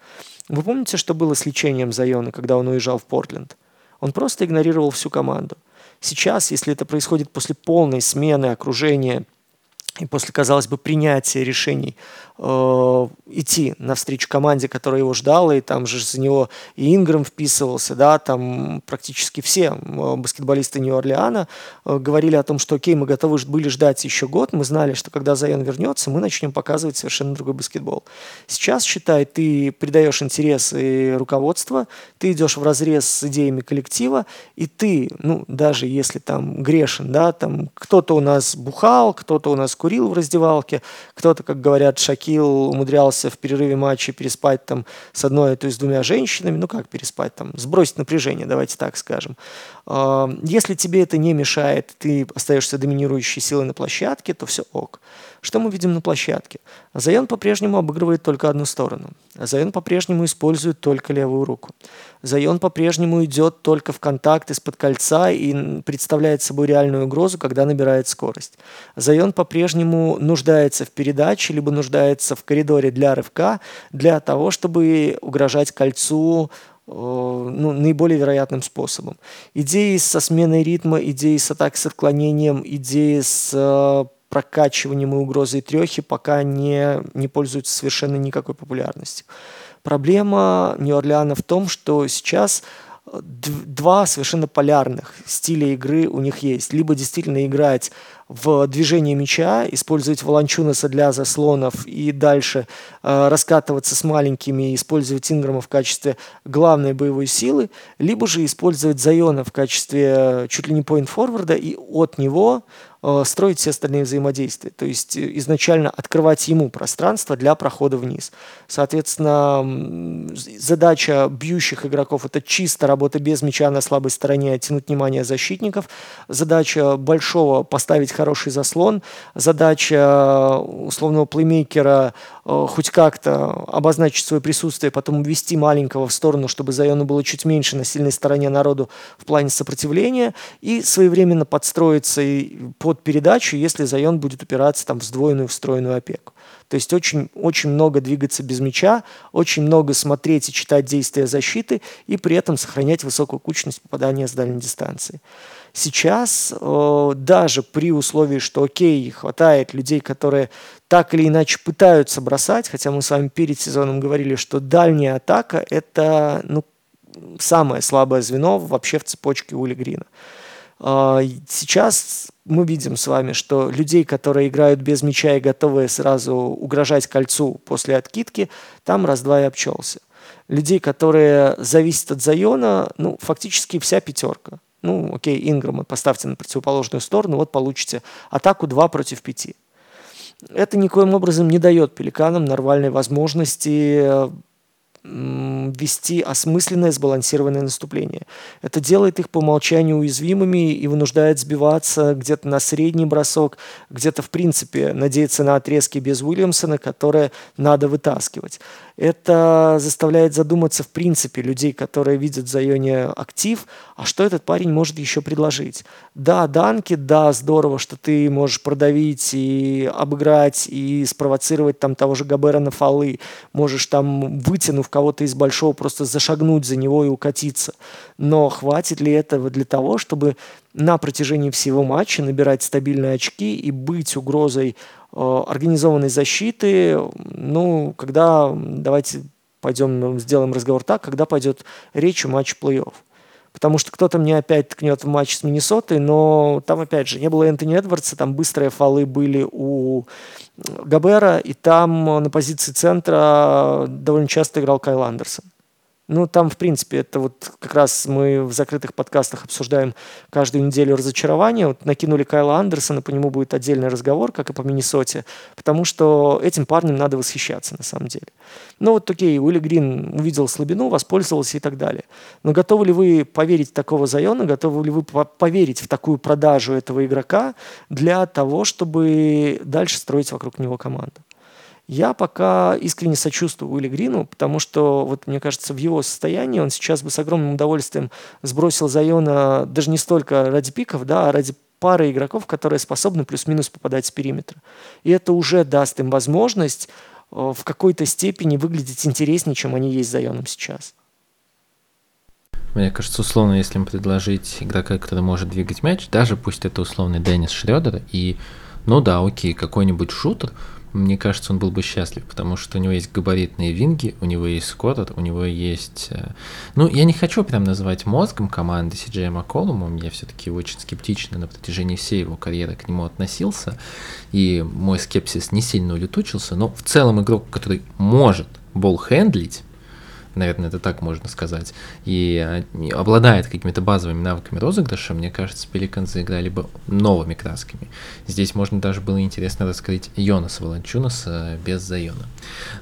Вы помните, что было с лечением Зайона, когда он уезжал в Портленд? Он просто игнорировал всю команду. Сейчас, если это происходит после полной смены окружения и после, казалось бы, принятия решений э, идти навстречу команде, которая его ждала, и там же за него и Инграм вписывался, да, там практически все баскетболисты Нью-Орлеана э, говорили о том, что окей, мы готовы были ждать еще год, мы знали, что когда Зайон вернется, мы начнем показывать совершенно другой баскетбол. Сейчас, считай, ты придаешь интересы руководства, ты идешь в разрез с идеями коллектива, и ты, ну, даже если там грешен, да, там кто-то у нас бухал, кто-то у нас курил в раздевалке, кто-то, как говорят, Шакил умудрялся в перерыве матча переспать там с одной, то есть с двумя женщинами, ну как переспать там, сбросить напряжение, давайте так скажем. А, если тебе это не мешает, ты остаешься доминирующей силой на площадке, то все ок. Что мы видим на площадке? Зайон по-прежнему обыгрывает только одну сторону. Зайон по-прежнему использует только левую руку. Зайон по-прежнему идет только в контакт из-под кольца и представляет собой реальную угрозу, когда набирает скорость. Зайон по-прежнему нуждается в передаче, либо нуждается в коридоре для рывка, для того, чтобы угрожать кольцу э, ну, наиболее вероятным способом. Идеи со сменой ритма, идеи с атакой с отклонением, идеи с э, прокачиванием и угрозой трехи пока не, не пользуются совершенно никакой популярностью. Проблема Нью-Орлеана в том, что сейчас э, два совершенно полярных стиля игры у них есть. Либо действительно играть в движение мяча, использовать Волончунаса для заслонов и дальше э, раскатываться с маленькими и использовать Инграма в качестве главной боевой силы, либо же использовать Зайона в качестве э, чуть ли не поинт-форварда и от него строить все остальные взаимодействия. То есть э, изначально открывать ему пространство для прохода вниз. Соответственно, задача бьющих игроков – это чисто работа без мяча на слабой стороне, оттянуть внимание защитников. Задача большого – поставить хороший заслон. Задача э, условного плеймейкера э, хоть как-то обозначить свое присутствие, потом увести маленького в сторону, чтобы Зайону было чуть меньше на сильной стороне народу в плане сопротивления, и своевременно подстроиться под передачу, если Зайон будет упираться там в сдвоенную, встроенную опеку. То есть очень, очень много двигаться без мяча, очень много смотреть и читать действия защиты и при этом сохранять высокую кучность попадания с дальней дистанции. Сейчас э, даже при условии, что окей, хватает людей, которые так или иначе пытаются бросать, хотя мы с вами перед сезоном говорили, что дальняя атака – это ну, самое слабое звено вообще в цепочке Ули Грина. Э, сейчас мы видим с вами, что людей, которые играют без мяча и готовы сразу угрожать кольцу после откидки, там раз-два и обчелся. Людей, которые зависят от Зайона, ну, фактически вся пятерка. Ну, окей, Инграма поставьте на противоположную сторону, вот получите атаку 2 против 5. Это никоим образом не дает пеликанам нормальной возможности вести осмысленное, сбалансированное наступление. Это делает их по умолчанию уязвимыми и вынуждает сбиваться где-то на средний бросок, где-то, в принципе, надеяться на отрезки без Уильямсона, которые надо вытаскивать. Это заставляет задуматься, в принципе, людей, которые видят в Зайоне актив, а что этот парень может еще предложить. Да, данки, да, здорово, что ты можешь продавить и обыграть, и спровоцировать там того же Габера на фолы, можешь там, вытянув кого-то из большого, просто зашагнуть за него и укатиться. Но хватит ли этого для того, чтобы на протяжении всего матча набирать стабильные очки и быть угрозой организованной защиты, ну, когда, давайте пойдем, сделаем разговор так, когда пойдет речь о матче плей-офф. Потому что кто-то мне опять ткнет в матч с Миннесотой, но там, опять же, не было Энтони Эдвардса, там быстрые фолы были у Габера, и там на позиции центра довольно часто играл Кайл Андерсон. Ну, там, в принципе, это вот как раз мы в закрытых подкастах обсуждаем каждую неделю разочарования. Вот накинули Кайла Андерсона, по нему будет отдельный разговор, как и по Миннесоте, потому что этим парнем надо восхищаться на самом деле. Ну вот окей, Уилли Грин увидел слабину, воспользовался и так далее. Но готовы ли вы поверить в такого Зайона, готовы ли вы поверить в такую продажу этого игрока для того, чтобы дальше строить вокруг него команду? Я пока искренне сочувствую Уилли Грину, потому что, вот мне кажется, в его состоянии он сейчас бы с огромным удовольствием сбросил Зайона даже не столько ради пиков, да, а ради пары игроков, которые способны плюс-минус попадать с периметра. И это уже даст им возможность э, в какой-то степени выглядеть интереснее, чем они есть с Зайоном сейчас. Мне кажется, условно, если им предложить игрока, который может двигать мяч, даже пусть это условный Деннис Шредер, и, ну да, окей, какой-нибудь шутер – мне кажется, он был бы счастлив, потому что у него есть габаритные винги, у него есть скоттер, у него есть... Э, ну, я не хочу прям называть мозгом команды Сиджея Макколумом, я все-таки очень скептично на протяжении всей его карьеры к нему относился, и мой скепсис не сильно улетучился, но в целом игрок, который может бол хендлить, наверное, это так можно сказать, и обладает какими-то базовыми навыками розыгрыша, мне кажется, Пеликан заиграли бы новыми красками. Здесь можно даже было интересно раскрыть Йонаса Волончунаса без Зайона.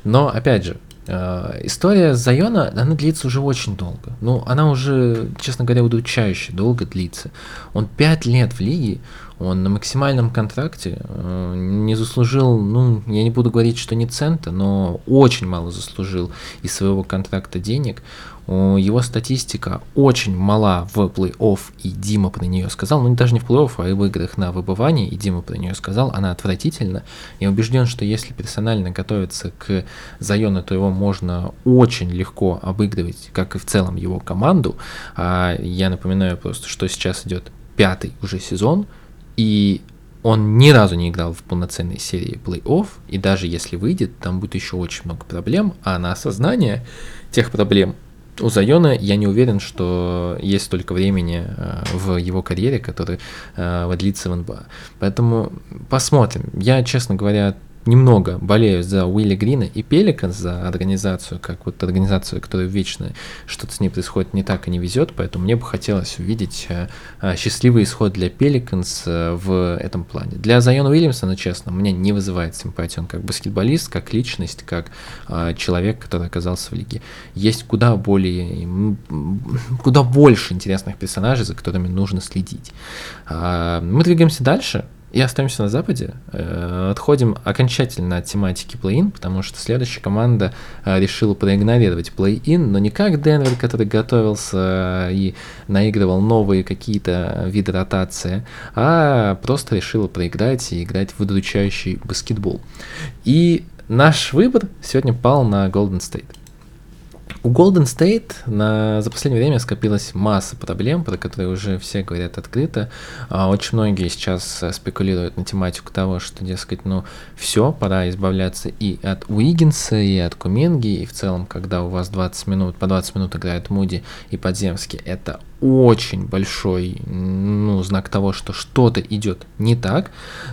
Но, опять же, э, История Зайона, она длится уже очень долго. Ну, она уже, честно говоря, удручающе долго длится. Он пять лет в лиге, он на максимальном контракте э, не заслужил, ну, я не буду говорить, что не цента, но очень мало заслужил из своего контракта денег. Его статистика очень мала в плей-офф, и Дима про нее сказал, ну даже не в плей-офф, а и в играх на выбывание, и Дима про нее сказал, она отвратительна. Я убежден, что если персонально готовиться к Зайону, то его можно очень легко обыгрывать, как и в целом его команду. А я напоминаю просто, что сейчас идет пятый уже сезон, и он ни разу не играл в полноценной серии плей-офф, и даже если выйдет, там будет еще очень много проблем, а на осознание тех проблем у Зайона я не уверен, что есть столько времени э, в его карьере, который э, длится в НБА. Поэтому посмотрим. Я, честно говоря, немного болею за Уилли Грина и Пеликан, за организацию, как вот организацию, которая вечно что-то с ней происходит не так и не везет, поэтому мне бы хотелось увидеть э, э, счастливый исход для Пеликанс э, в этом плане. Для Зайона Уильямсона, честно, мне не вызывает симпатии. Он как баскетболист, как личность, как человек, который оказался в лиге. Есть куда более, куда больше интересных персонажей, за которыми нужно следить. А, мы двигаемся дальше и остаемся на Западе. Э, отходим окончательно от тематики плей-ин, потому что следующая команда э, решила проигнорировать плей-ин, но не как Денвер, который готовился э, и наигрывал новые какие-то виды ротации, а просто решила проиграть и играть в удручающий баскетбол. И наш выбор сегодня пал на Golden State. У Golden State на, за последнее время скопилась масса проблем, про которые уже все говорят открыто. А, очень многие сейчас э, спекулируют на тематику того, что, дескать, ну все, пора избавляться и от Уиггинса, и от Куменги, и в целом, когда у вас 20 минут, по 20 минут играет Муди и Подземский, это очень большой ну, знак того, что что-то идет не так,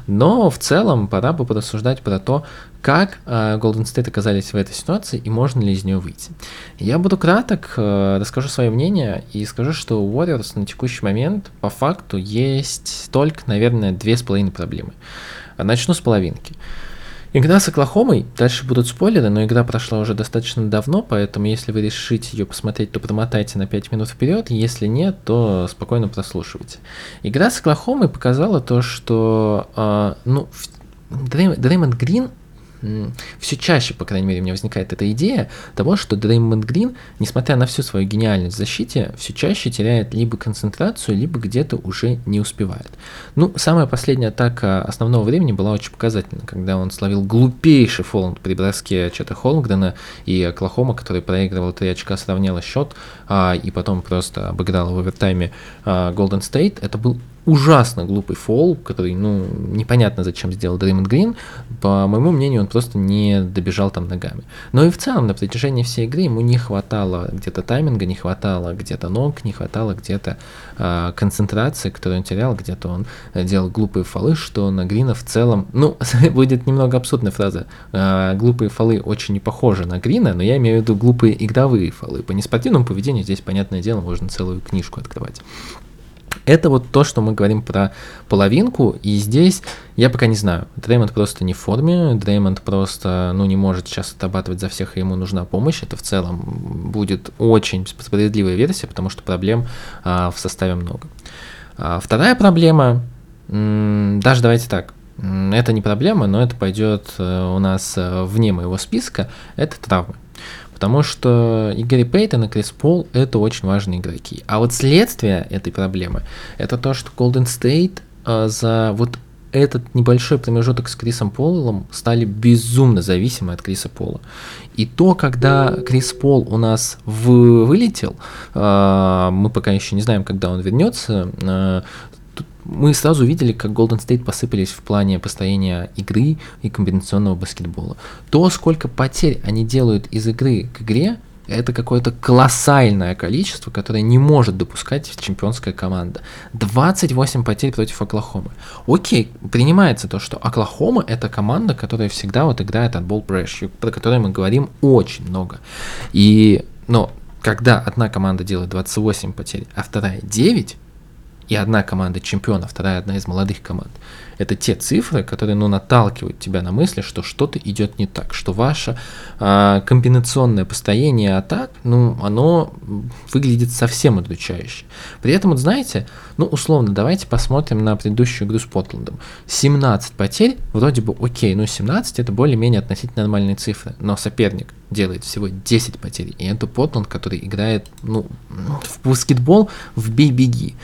но в целом пора бы порассуждать про то, как э, Golden State оказались в этой ситуации и можно ли из нее выйти. Я буду краток, э, расскажу свое мнение и скажу, что у Warriors на текущий момент по факту есть только, наверное, две с половиной проблемы. Начну с половинки. Игра с Оклахомой, дальше будут спойлеры, но игра прошла уже достаточно давно, поэтому если вы решите ее посмотреть, то промотайте на 5 минут вперед, если нет, то спокойно прослушивайте. Игра с Оклахомой показала то, что э, ну, Дреймонд Грин все чаще, по крайней мере, у меня возникает эта идея того, что Дреймонд Грин, несмотря на всю свою гениальность в защите, все чаще теряет либо концентрацию, либо где-то уже не успевает. Ну, самая последняя атака основного времени была очень показательна, когда он словил глупейший фоланд при броске Чета Холмгрена и Оклахома, который проигрывал 3 очка, сравняла счет, а, и потом просто обыграл в овертайме Голден Стейт. Это был ужасно глупый фол, который, ну, непонятно зачем сделал Дреймонд Грин. По моему мнению, он просто не добежал там ногами. Но и в целом на протяжении всей игры ему не хватало где-то тайминга, не хватало где-то ног, не хватало где-то э, концентрации, которую он терял, где-то он делал глупые фолы, что на Грина в целом, ну, будет немного абсурдная фраза, э, глупые фолы очень не похожи на Грина, но я имею в виду глупые игровые фолы. По неспортивному поведению здесь, понятное дело, можно целую книжку открывать. Это вот то, что мы говорим про половинку, и здесь я пока не знаю. Дреймонд просто не в форме, Дреймонд просто, ну, не может сейчас отрабатывать за всех, и ему нужна помощь. Это в целом будет очень справедливая версия, потому что проблем а, в составе много. А, вторая проблема, даже давайте так, это не проблема, но это пойдет э, у нас э, вне моего списка, это травмы. Потому что и Гэри Пейтон, и Крис Пол — это очень важные игроки. А вот следствие этой проблемы — это то, что Golden State э, за вот этот небольшой промежуток с Крисом Полом стали безумно зависимы от Криса Пола. И то, когда Крис Пол у нас в, вылетел, э, мы пока еще не знаем, когда он вернется, э, мы сразу видели, как Golden State посыпались в плане построения игры и комбинационного баскетбола. То, сколько потерь они делают из игры к игре, это какое-то колоссальное количество, которое не может допускать чемпионская команда. 28 потерь против Оклахомы. Окей, принимается то, что Оклахома это команда, которая всегда вот играет от ball pressure, про которую мы говорим очень много. И, но когда одна команда делает 28 потерь, а вторая 9, и одна команда чемпиона, вторая одна из молодых команд. Это те цифры, которые ну, наталкивают тебя на мысли, что что-то идет не так, что ваше э, комбинационное построение атак, ну, оно выглядит совсем удручающе. При этом, вот знаете, ну, условно, давайте посмотрим на предыдущую игру с Портландом. 17 потерь, вроде бы окей, но 17 это более-менее относительно нормальные цифры, но соперник делает всего 10 потерь, и это Портланд, который играет, ну, в баскетбол в бей-беги.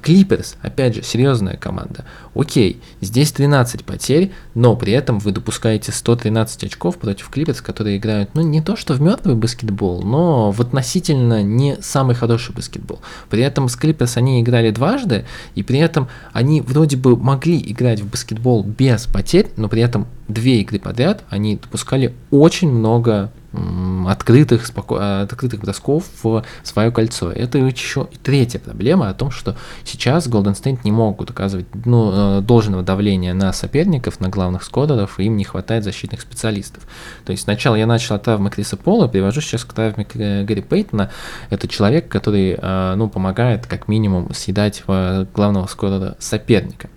Клиперс, опять же, серьезная команда. Окей, здесь 13 потерь, но при этом вы допускаете 113 очков против Клиперс, которые играют, ну, не то что в мертвый баскетбол, но в относительно не самый хороший баскетбол. При этом с Клиперс они играли дважды, и при этом они вроде бы могли играть в баскетбол без потерь, но при этом две игры подряд они допускали очень много открытых, споко... Э, открытых бросков в свое кольцо. Это еще и третья проблема о том, что сейчас Golden State не могут оказывать ну, э, должного давления на соперников, на главных скореров, и им не хватает защитных специалистов. То есть сначала я начал от травмы Криса Пола, перевожу сейчас к травме Гэри Пейтона. Это человек, который э, ну, помогает как минимум съедать главного скорера соперника.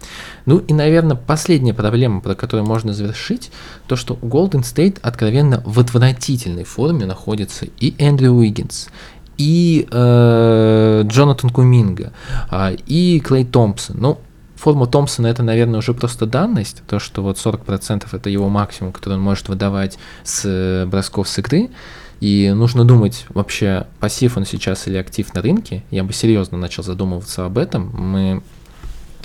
Ну и, наверное, последняя проблема, про которую можно завершить, то, что Golden State откровенно в отвратительной форме находится и Эндрю Уиггинс, и э, Джонатан Куминга, э, и Клей Томпсон. Ну, форма Томпсона это, наверное, уже просто данность, то, что вот 40% это его максимум, который он может выдавать с э, бросков с игры. И нужно думать вообще, пассив он сейчас или актив на рынке. Я бы серьезно начал задумываться об этом. Мы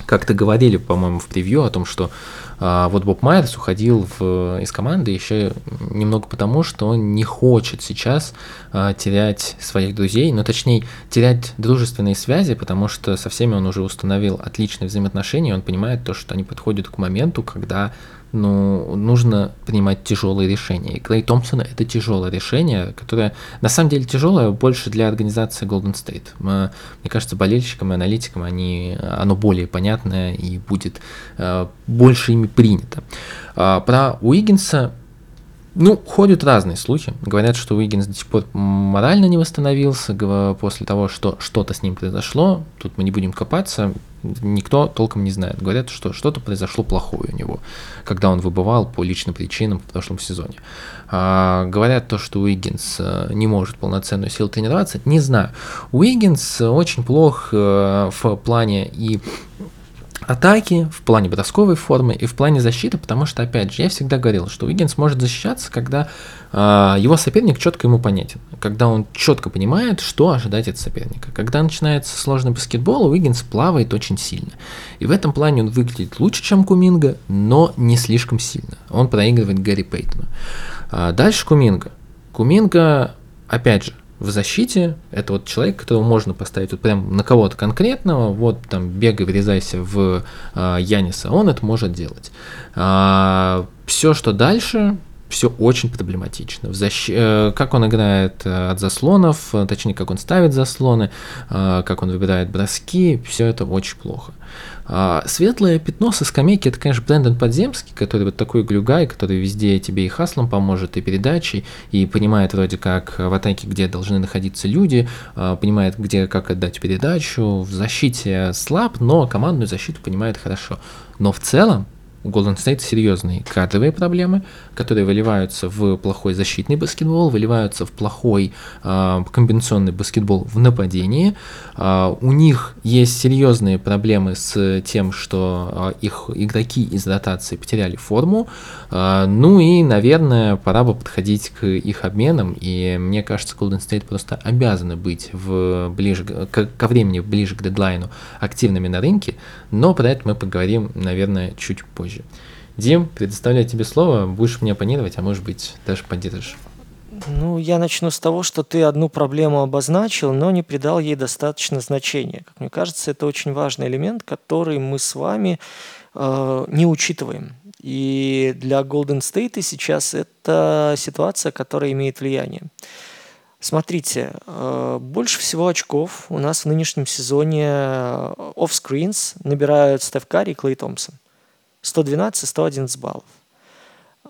как-то говорили, по-моему, в превью о том, что а, вот Боб Майерс уходил в, из команды еще немного потому, что он не хочет сейчас а, терять своих друзей, но точнее терять дружественные связи, потому что со всеми он уже установил отличные взаимоотношения, он понимает то, что они подходят к моменту, когда ну, нужно принимать тяжелые решения. И Клей Томпсона это тяжелое решение, которое на самом деле тяжелое больше для организации Golden State. Мне кажется, болельщикам и аналитикам они, оно более понятное и будет э, больше ими принято. А, про Уиггинса ну, ходят разные слухи. Говорят, что Уиггинс до сих пор морально не восстановился после того, что что-то с ним произошло. Тут мы не будем копаться. Никто толком не знает. Говорят, что что-то произошло плохое у него, когда он выбывал по личным причинам в прошлом сезоне. А, говорят то, что Уиггинс э, не может полноценную силу тренироваться. Не знаю. Уиггинс очень плох э, в плане и атаки, в плане бросковой формы и в плане защиты, потому что, опять же, я всегда говорил, что Уиггинс может защищаться, когда э, его соперник четко ему понятен, когда он четко понимает, что ожидать от соперника. Когда начинается сложный баскетбол, Уиггинс плавает очень сильно. И в этом плане он выглядит лучше, чем Куминга, но не слишком сильно. Он проигрывает Гарри Пейтону. А дальше Куминга. Куминга, опять же, в защите это вот человек, которого можно поставить вот прям на кого-то конкретного, вот там бегай, врезайся в а, Яниса, он это может делать. А, все, что дальше, все очень проблематично. В защ... Э, как он играет э, от заслонов, э, точнее, как он ставит заслоны, как он выбирает броски, все это очень плохо. А, светлое пятно со скамейки это, конечно, Брэндон Подземский, который вот такой глюгай, который везде тебе и хаслом поможет, и передачей, и понимает вроде как в атаке, где должны находиться люди, понимает, где как отдать передачу, в защите слаб, но командную защиту понимает хорошо. Но в целом у Golden State серьезные кадровые проблемы, которые выливаются в плохой защитный баскетбол, выливаются в плохой э, комбинационный баскетбол в нападении. Э, у них есть серьезные проблемы с тем, что э, их игроки из ротации потеряли форму. Э, ну и, наверное, пора бы подходить к их обменам. И мне кажется, Golden State просто обязаны быть в ближе к, ко времени ближе к дедлайну активными на рынке. Но про это мы поговорим, наверное, чуть позже позже. Дим, предоставляю тебе слово, будешь мне оппонировать, а может быть даже поддержишь. Ну, я начну с того, что ты одну проблему обозначил, но не придал ей достаточно значения. Как мне кажется, это очень важный элемент, который мы с вами э, не учитываем. И для Golden State сейчас это ситуация, которая имеет влияние. Смотрите, э, больше всего очков у нас в нынешнем сезоне оффскринс э, набирают Стеф Карри и Клей Томпсон. 112-111 баллов.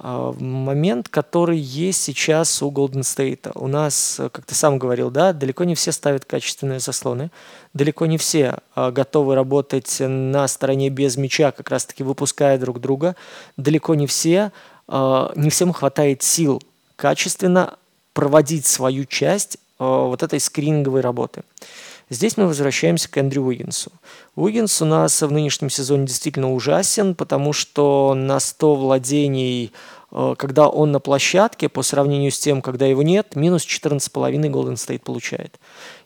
А, момент, который есть сейчас у Golden State. У нас, как ты сам говорил, да, далеко не все ставят качественные заслоны, далеко не все а, готовы работать на стороне без мяча, как раз-таки выпуская друг друга, далеко не все, а, не всем хватает сил качественно проводить свою часть вот этой скрининговой работы. Здесь мы возвращаемся к Эндрю Уиггинсу. Уиггинс у нас в нынешнем сезоне действительно ужасен, потому что на 100 владений когда он на площадке, по сравнению с тем, когда его нет, минус 14,5 Golden State получает.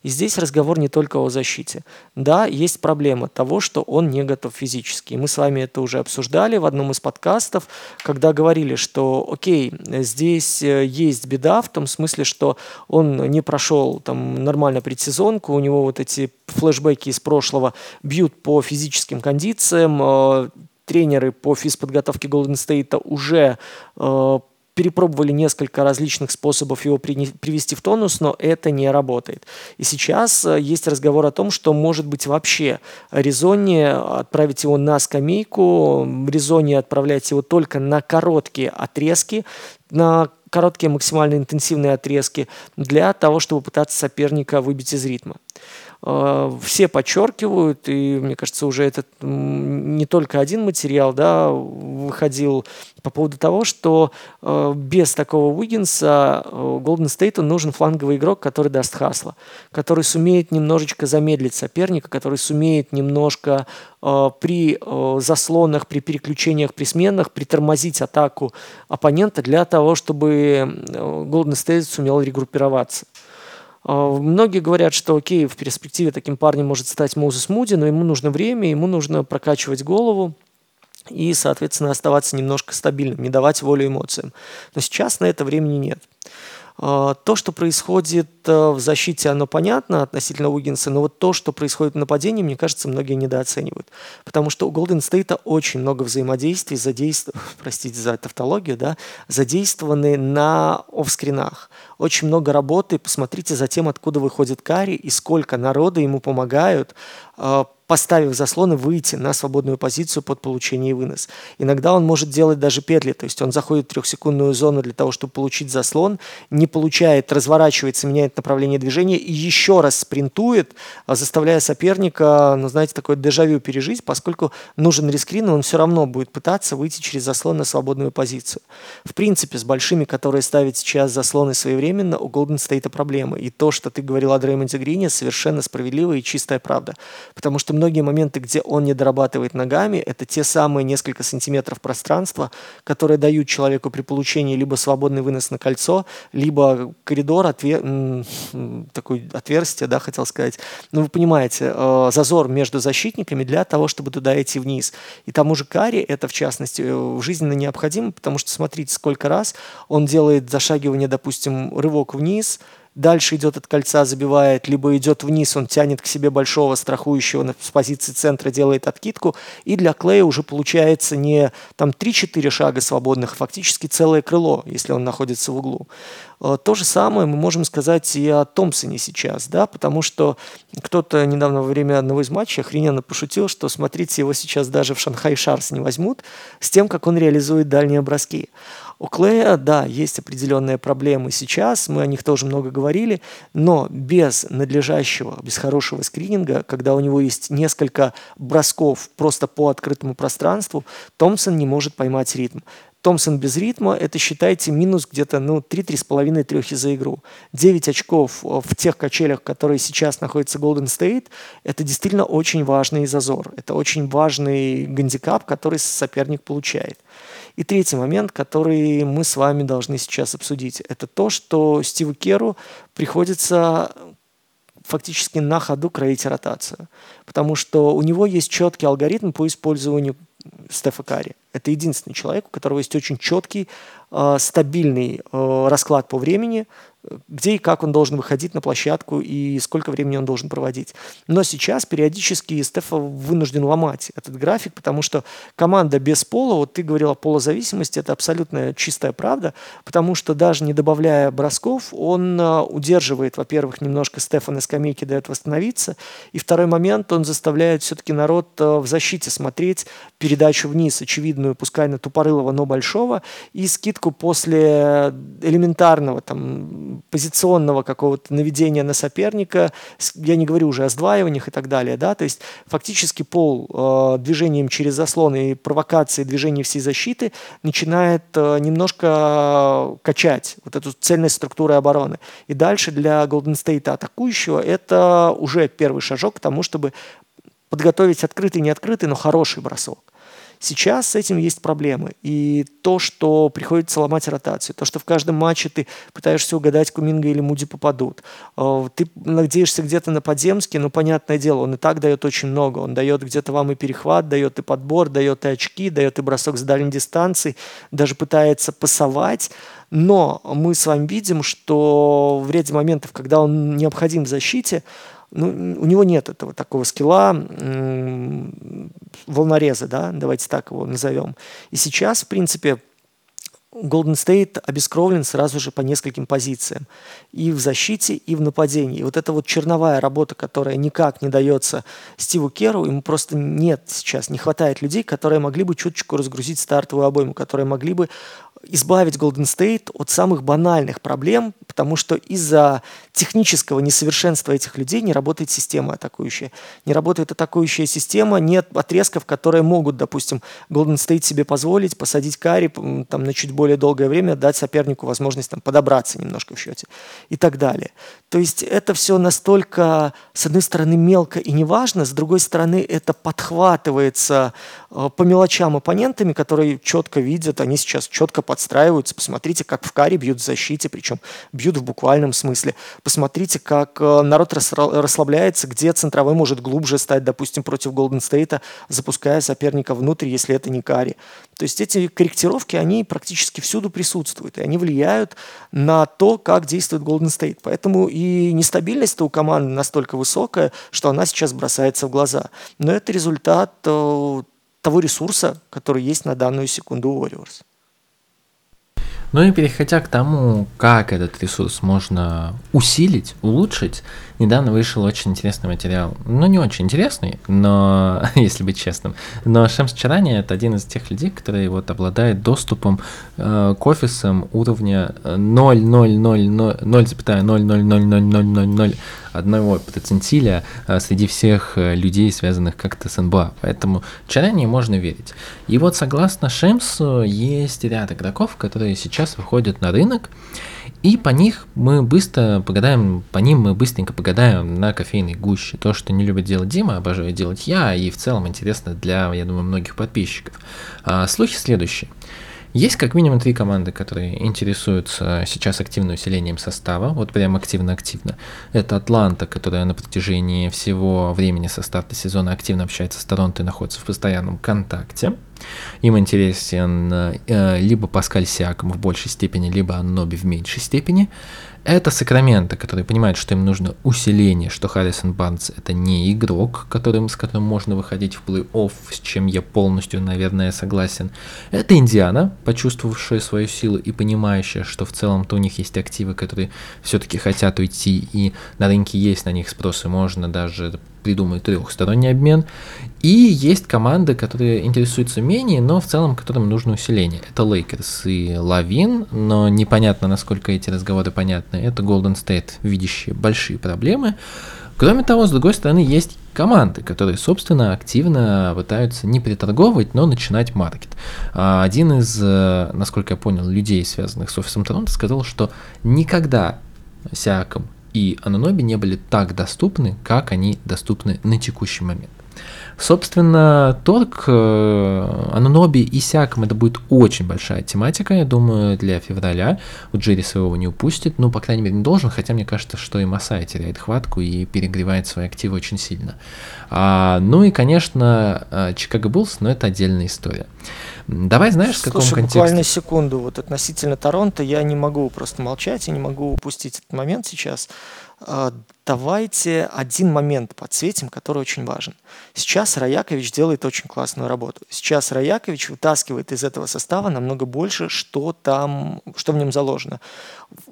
И здесь разговор не только о защите. Да, есть проблема того, что он не готов физически. И мы с вами это уже обсуждали в одном из подкастов, когда говорили, что окей, здесь э, есть беда в том смысле, что он не прошел там нормально предсезонку, у него вот эти флешбеки из прошлого бьют по физическим кондициям, э, тренеры по физподготовке Golden State уже э, перепробовали несколько различных способов его привести в тонус, но это не работает. И сейчас э, есть разговор о том, что может быть вообще резоннее отправить его на скамейку, резоннее отправлять его только на короткие отрезки, на короткие максимально интенсивные отрезки для того, чтобы пытаться соперника выбить из ритма. Э, все подчеркивают, и мне кажется, уже этот не только один материал да, выходил по поводу того, что э, без такого Уиггинса э, Golden State нужен фланговый игрок, который даст хасла, который сумеет немножечко замедлить соперника, который сумеет немножко при заслонах, при переключениях, при сменах притормозить атаку оппонента для того, чтобы Golden State сумел регруппироваться. А, многие говорят, что окей, в перспективе таким парнем может стать Моузес Муди, но ему нужно время, ему нужно прокачивать голову и, соответственно, оставаться немножко стабильным, не давать волю эмоциям. Но сейчас на это времени нет. А, то, что происходит э, в защите, оно понятно относительно Уиггинса, но вот то, что происходит в нападении, мне кажется, многие недооценивают. Потому что у Golden State очень много взаимодействий, задейств... простите за тавтологию, да, задействованы на офскринах. Очень много работы. Посмотрите за тем, откуда выходит Карри и сколько народа ему помогают а, поставив заслоны, выйти на свободную позицию под получение и вынос. Иногда он может делать даже петли, то есть он заходит в трехсекундную зону для того, чтобы получить заслон, не получает, разворачивается, меняет направление движения и еще раз спринтует, а, заставляя соперника, ну, знаете, такое дежавю пережить, поскольку нужен рескрин, и он все равно будет пытаться выйти через заслон на свободную позицию. В принципе, с большими, которые ставят сейчас заслоны своевременно, у Golden State проблемы. И то, что ты говорил о Дреймонде Грине, совершенно справедливо и чистая правда. Потому что многие моменты, где он не дорабатывает ногами, это те самые несколько сантиметров пространства, которые дают человеку при получении либо свободный вынос на кольцо, либо коридор, отвер... такое отверстие, да, хотел сказать. Ну, вы понимаете, э, зазор между защитниками для того, чтобы туда идти вниз. И тому же Карри это, в частности, э, жизненно необходимо, потому что смотрите, сколько раз он делает зашагивание, допустим, рывок вниз – дальше идет от кольца, забивает, либо идет вниз, он тянет к себе большого страхующего с позиции центра, делает откидку, и для Клея уже получается не там 3-4 шага свободных, а фактически целое крыло, если он находится в углу. Э, то же самое мы можем сказать и о Томпсоне сейчас, да, потому что кто-то недавно во время одного из матчей охрененно пошутил, что, смотрите, его сейчас даже в Шанхай Шарс не возьмут с тем, как он реализует дальние броски. У Клея, да, есть определенные проблемы сейчас, мы о них тоже много говорили, но без надлежащего, без хорошего скрининга, когда у него есть несколько бросков просто по открытому пространству, Томпсон не может поймать ритм. Томпсон без ритма, это считайте минус где-то ну, 3-3,5 трехи за игру. 9 очков э, в тех качелях, которые сейчас находятся Golden State, это действительно очень важный зазор. Это очень важный гандикап, который соперник получает. И третий момент, который мы с вами должны сейчас обсудить, это то, что Стиву Керу приходится фактически на ходу кроить ротацию. Потому что у него есть четкий алгоритм по использованию Стефа Карри. Это единственный человек, у которого есть очень четкий, э, стабильный э, расклад по времени, где и как он должен выходить на площадку и сколько времени он должен проводить. Но сейчас периодически Стефа вынужден ломать этот график, потому что команда без пола, вот ты говорил о полозависимости, это абсолютно чистая правда, потому что даже не добавляя бросков, он а, удерживает, во-первых, немножко Стефа на скамейке, дает восстановиться, и второй момент, он заставляет все-таки народ а, в защите смотреть передачу вниз, очевидную, пускай на Тупорылова, но большого, и скидку после элементарного там позиционного какого-то наведения на соперника, я не говорю уже о сдваиваниях и так далее, да, то есть фактически пол э, движением через заслоны и провокации движения всей защиты начинает э, немножко качать вот эту цельность структуры обороны. И дальше для Golden State атакующего это уже первый шажок к тому, чтобы подготовить открытый, не открытый, но хороший бросок. Сейчас с этим есть проблемы. И то, что приходится ломать ротацию, то, что в каждом матче ты пытаешься угадать, Куминга или Муди попадут. Э, ты надеешься где-то на подземский, но понятное дело, он и так дает очень много. Он дает где-то вам и перехват, дает и подбор, дает и очки, дает и бросок с дальней дистанции, даже пытается пасовать. Но мы с вами видим, что в ряде моментов, когда он необходим в защите, ну, у него нет этого такого скилла волнореза, да, давайте так его назовем. И сейчас, в принципе, Golden State обескровлен сразу же по нескольким позициям. И в защите, и в нападении. И вот эта вот черновая работа, которая никак не дается Стиву Керу, ему просто нет сейчас, не хватает людей, которые могли бы чуточку разгрузить стартовую обойму, которые могли бы избавить Golden State от самых банальных проблем, потому что из-за технического несовершенства этих людей не работает система атакующая. Не работает атакующая система, нет отрезков, которые могут, допустим, Golden State себе позволить посадить Карри там, на чуть более долгое время, дать сопернику возможность там, подобраться немножко в счете и так далее. То есть это все настолько, с одной стороны, мелко и неважно, с другой стороны, это подхватывается э, по мелочам оппонентами, которые четко видят, они сейчас четко подстраиваются. Посмотрите, как в каре бьют в защите, причем бьют в буквальном смысле. Посмотрите, как э, народ расслабляется, где центровой может глубже стать, допустим, против Голден Стейта, запуская соперника внутрь, если это не кари. То есть эти корректировки, они практически всюду присутствуют, и они влияют на то, как действует Golden State. Поэтому и нестабильность у команды настолько высокая, что она сейчас бросается в глаза. Но это результат э, того ресурса, который есть на данную секунду у Warriors. Ну и переходя к тому, как этот ресурс можно усилить, улучшить, недавно вышел очень интересный материал. Ну, не очень интересный, но, если быть честным. Но Шемс Чарани — это один из тех людей, которые вот обладает доступом э, к офисам уровня 0,000,0,00000 одного процентиля э, среди всех э, людей, связанных как-то с НБА. Поэтому Чарани можно верить. И вот согласно Шемсу есть ряд игроков, которые сейчас выходят на рынок, и по них мы быстро погадаем, по ним мы быстренько погадаем на кофейной гуще. То, что не любит делать Дима, обожаю делать я, и в целом интересно для, я думаю, многих подписчиков. А, слухи следующие. Есть как минимум три команды, которые интересуются сейчас активным усилением состава, вот прям активно-активно. Это Атланта, которая на протяжении всего времени со старта сезона активно общается с Торонто и находится в постоянном контакте. Им интересен э, либо Паскаль Сиаком в большей степени, либо Анноби в меньшей степени. Это Сакраменто, которые понимают, что им нужно усиление, что Харрисон Барнс это не игрок, которым, с которым можно выходить в плей-офф, с чем я полностью, наверное, согласен. Это Индиана, почувствовавшая свою силу и понимающая, что в целом-то у них есть активы, которые все-таки хотят уйти, и на рынке есть на них спрос, и можно даже придумать трехсторонний обмен. И есть команды, которые интересуются менее, но в целом которым нужно усиление. Это Лейкерс и Лавин, но непонятно, насколько эти разговоры понятны. Это Golden State, видящие большие проблемы. Кроме того, с другой стороны, есть команды, которые, собственно, активно пытаются не приторговывать, но начинать market. А один из, э, насколько я понял, людей, связанных с офисом Торонто, сказал, что никогда Сиаком и Ананоби не были так доступны, как они доступны на текущий момент. Собственно, торг э, Ананоби и Сяком это будет очень большая тематика, я думаю, для февраля. У Джерри своего не упустит, ну, по крайней мере, не должен, хотя мне кажется, что и Масай теряет хватку и перегревает свои активы очень сильно. А, ну и, конечно, э, Чикаго Буллс, но это отдельная история. Давай знаешь, в каком Слушай, контексте? буквально секунду. Вот относительно Торонто я не могу просто молчать, я не могу упустить этот момент сейчас. А, давайте один момент подсветим, который очень важен. Сейчас Раякович делает очень классную работу. Сейчас Раякович вытаскивает из этого состава намного больше, что там, что в нем заложено.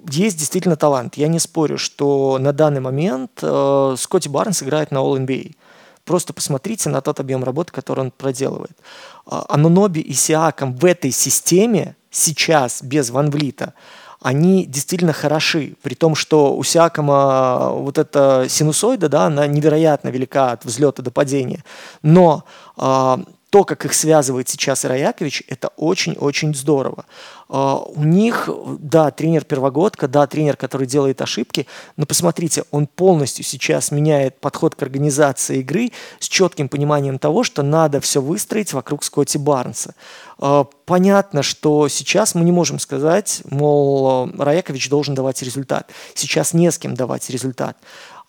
Есть действительно талант. Я не спорю, что на данный момент э, Скотти Барнс играет на All-NBA. Просто посмотрите на тот объем работы, который он проделывает. А, Ануноби и Сиаком в этой системе сейчас без Ван Влита – они действительно хороши, при том, что у Сиакома вот эта синусоида, да, она невероятно велика от взлета до падения, но э, то, как их связывает сейчас Ираякович, это очень-очень здорово. А, у них, да, тренер первогодка, да, тренер, который делает ошибки, но посмотрите, он полностью сейчас меняет подход к организации игры с четким пониманием того, что надо все выстроить вокруг Скотти Барнса. А, понятно, что сейчас мы не можем сказать, мол, Раякович должен давать результат. Сейчас не с кем давать результат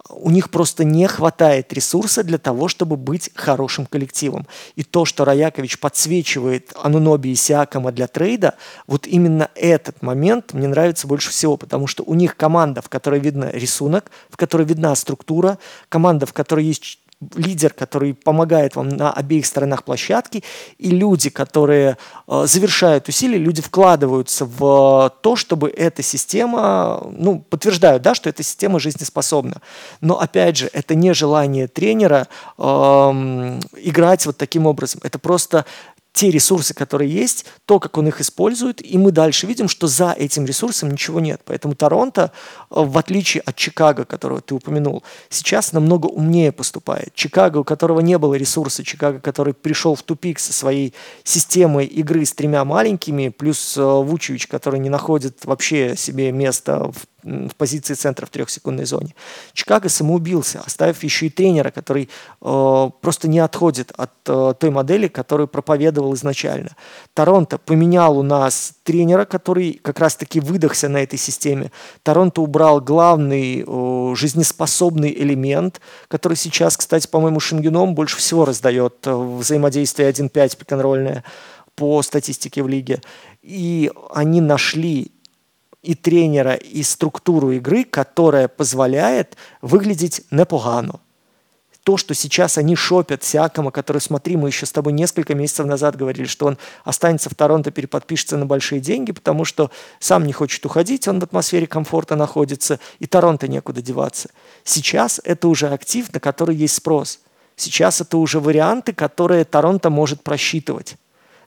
у них просто не хватает ресурса для того, чтобы быть хорошим коллективом. И то, что Раякович подсвечивает Ануноби и Сиакома для трейда, вот именно этот момент мне нравится больше всего, потому что у них команда, в которой видно рисунок, в которой видна структура, команда, в которой есть лидер, который помогает вам на обеих сторонах площадки, и люди, которые э, завершают усилия, люди вкладываются в то, чтобы эта система, ну, подтверждают, да, что эта система жизнеспособна. Но, опять же, это не желание тренера э, играть вот таким образом. Это просто те ресурсы, которые есть, то, как он их использует, и мы дальше видим, что за этим ресурсом ничего нет. Поэтому Торонто, э, в отличие от Чикаго, которого ты упомянул, сейчас намного умнее поступает. Чикаго, у которого не было ресурса, Чикаго, который пришел в тупик со своей системой игры с тремя маленькими, плюс э, Вучевич, который не находит вообще себе места в в позиции центра в трехсекундной зоне. Чикаго самоубился, оставив еще и тренера, который э, просто не отходит от э, той модели, которую проповедовал изначально. Торонто поменял у нас тренера, который как раз-таки выдохся на этой системе. Торонто убрал главный э, жизнеспособный элемент, который сейчас, кстати, по-моему, Шенгеном больше всего раздает э, взаимодействие 1.5 пик по статистике в лиге. И они нашли и тренера, и структуру игры, которая позволяет выглядеть непогано. то, что сейчас они шопят Сиакома, который, смотри, мы еще с тобой несколько месяцев назад говорили, что он останется в Торонто, переподпишется на большие деньги, потому что сам не хочет уходить, он в атмосфере комфорта находится, и Торонто некуда деваться. Сейчас это уже актив, на который есть спрос. Сейчас это уже варианты, которые Торонто может просчитывать.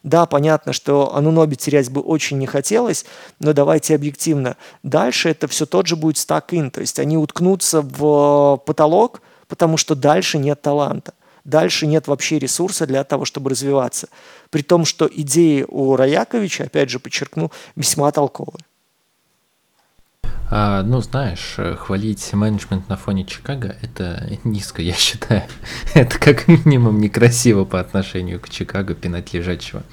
Да, понятно, что Ануноби терять бы очень не хотелось, но давайте объективно. Дальше это все тот же будет стак-ин, то есть они уткнутся в потолок, потому что дальше нет таланта. Дальше нет вообще ресурса для того, чтобы развиваться. При том, что идеи у Раяковича, опять же подчеркну, весьма толковые. А, ну, знаешь, э, хвалить менеджмент на фоне Чикаго – это низко, я считаю. это как минимум некрасиво по отношению к Чикаго, пинать лежачего.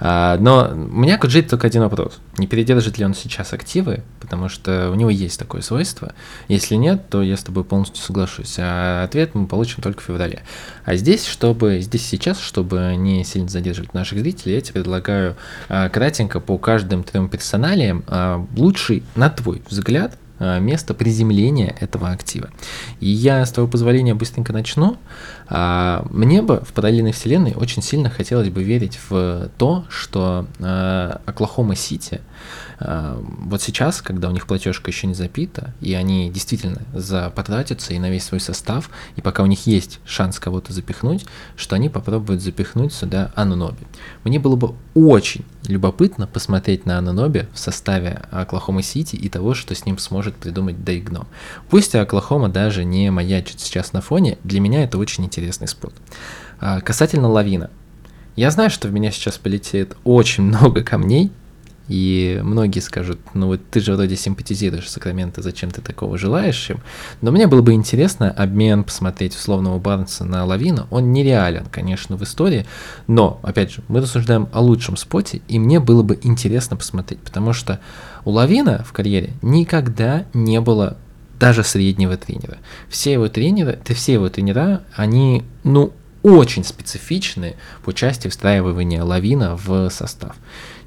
А, но у меня к Джейд только один вопрос. Не передержит ли он сейчас активы? Потому что у него есть такое свойство. Если нет, то я с тобой полностью соглашусь. А ответ мы получим только в феврале. А здесь, чтобы здесь сейчас, чтобы не сильно задерживать наших зрителей, я тебе предлагаю а, кратенько по каждым трем персоналиям а, лучший, на твой взгляд, а, место приземления этого актива. И я, с твоего позволения, быстренько начну. А, мне бы в параллельной вселенной очень сильно хотелось бы верить в то, что Оклахома Сити – Э, вот сейчас, когда у них платежка еще не запита, и они действительно потратятся и на весь свой состав, и пока у них есть шанс кого-то запихнуть, что они попробуют запихнуть сюда Ануноби. Мне было бы очень любопытно посмотреть на Ануноби в составе Оклахома Сити и того, что с ним сможет придумать Дейгном. Пусть Оклахома даже не маячит сейчас на фоне, для меня это очень интересный спорт. А, касательно лавина. Я знаю, что в меня сейчас полетит очень много камней, и многие скажут, ну вот ты же вроде симпатизируешь Сакраменто, зачем ты такого желаешь им? Но мне было бы интересно обмен посмотреть условного Барнса на Лавина. Он нереален, конечно, в истории, но, опять же, мы рассуждаем о лучшем споте, и мне было бы интересно посмотреть, потому что у Лавина в карьере никогда не было даже среднего тренера. Все его тренеры, все его тренера, они, ну, очень специфичны по части встраивания Лавина в состав.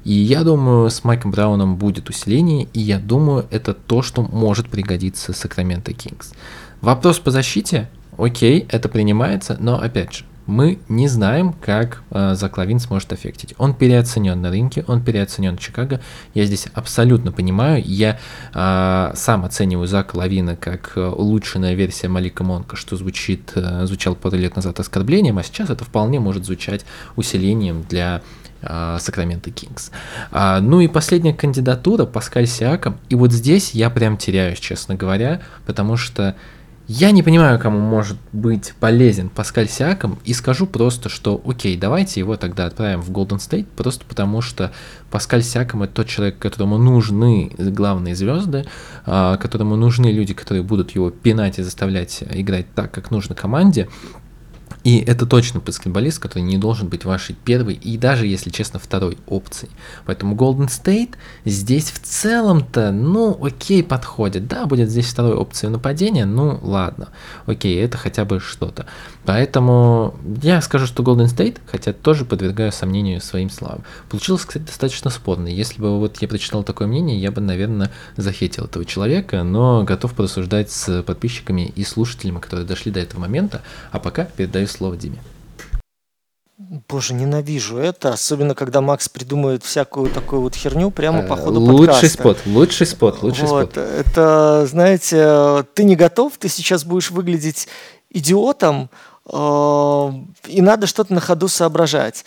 И я думаю, с Майком Брауном будет усиление, и я думаю, это то, что может пригодиться Сакраменто Кингс. Вопрос по защите, окей, это принимается, но опять же, мы не знаем, как э, Заклавин сможет аффектить. Он переоценен на рынке, он переоценен в Чикаго. Я здесь абсолютно понимаю. Я э, сам оцениваю Зака Лавина как э, улучшенная версия Малика Монка, что звучит, э, звучал пару лет назад оскорблением, а сейчас это вполне может звучать усилением для Сакраменто Кингс. А, ну и последняя кандидатура Паскаль Сиаком. И вот здесь я прям теряюсь, честно говоря, потому что я не понимаю, кому может быть полезен Паскаль Сиаком, и скажу просто, что окей, давайте его тогда отправим в Golden State, просто потому что Паскаль Сиаком это тот человек, которому нужны главные звезды, а, которому нужны люди, которые будут его пинать и заставлять играть так, как нужно команде, и это точно баскетболист, который не должен быть вашей первой и даже, если честно, второй опцией. Поэтому Golden State здесь в целом-то, ну, окей, подходит. Да, будет здесь второй опцией нападения, ну, ладно. Окей, это хотя бы что-то. Поэтому я скажу, что Golden State, хотя тоже подвергаю сомнению своим словам. Получилось, кстати, достаточно спорно. Если бы вот я прочитал такое мнение, я бы, наверное, захейтил этого человека, но готов порассуждать с подписчиками и слушателями, которые дошли до этого момента. А пока передаю слово Диме. Боже, ненавижу это, особенно когда Макс придумывает всякую такую вот херню прямо по ходу лучший подкаста. Спот, лучший спот, лучший вот, спот. Это, знаете, ты не готов, ты сейчас будешь выглядеть идиотом, э, и надо что-то на ходу соображать.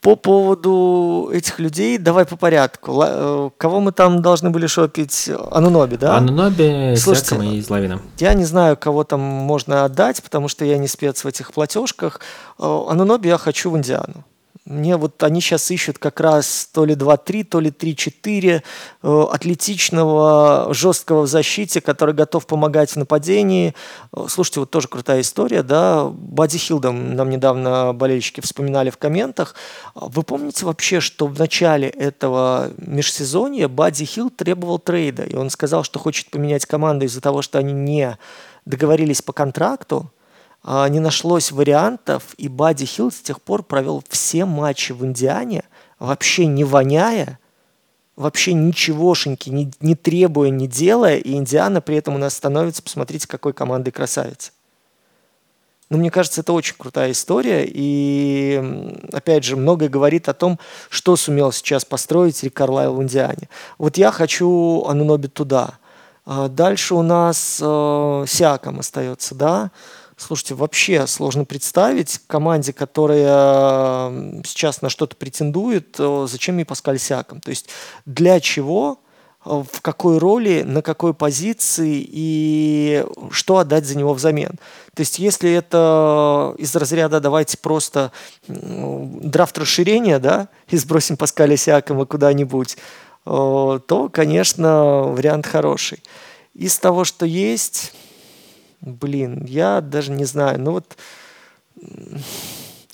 По поводу этих людей, давай по порядку. Э, кого мы там должны были шопить? Ануноби, да? Ануноби, Слушайте, и Злавина. Я не знаю, кого там можно отдать, потому что я не спец в этих платежках. Э, Ануноби я хочу в Индиану. Мне вот они сейчас ищут как раз то ли 2-3, то ли 3-4 э, атлетичного, жесткого в защите, который готов помогать в нападении. Э, слушайте, вот тоже крутая история, да, Бадди Хилдом нам недавно болельщики вспоминали в комментах. Вы помните вообще, что в начале этого межсезонья Бадди Хилл требовал трейда, и он сказал, что хочет поменять команду из-за того, что они не договорились по контракту, не нашлось вариантов, и Бадди Хилл с тех пор провел все матчи в Индиане, вообще не воняя, вообще ничегошеньки, не, не требуя, не делая, и Индиана при этом у нас становится, посмотрите, какой командой красавица. Но мне кажется, это очень крутая история. И, опять же, многое говорит о том, что сумел сейчас построить Рик Карлайл в Индиане. Вот я хочу Ануноби туда. А дальше у нас э, Сиаком остается, да. Слушайте, вообще сложно представить команде, которая сейчас на что-то претендует, э, зачем ей Паскаль Сиаком. То есть для чего Э, в какой роли, на какой позиции и что отдать за него взамен. То есть если это из разряда давайте просто драфт расширения, да, и сбросим Паскаля Сиакома куда-нибудь, э, то, конечно, вариант хороший. Из того, что есть, блин, я даже не знаю, ну вот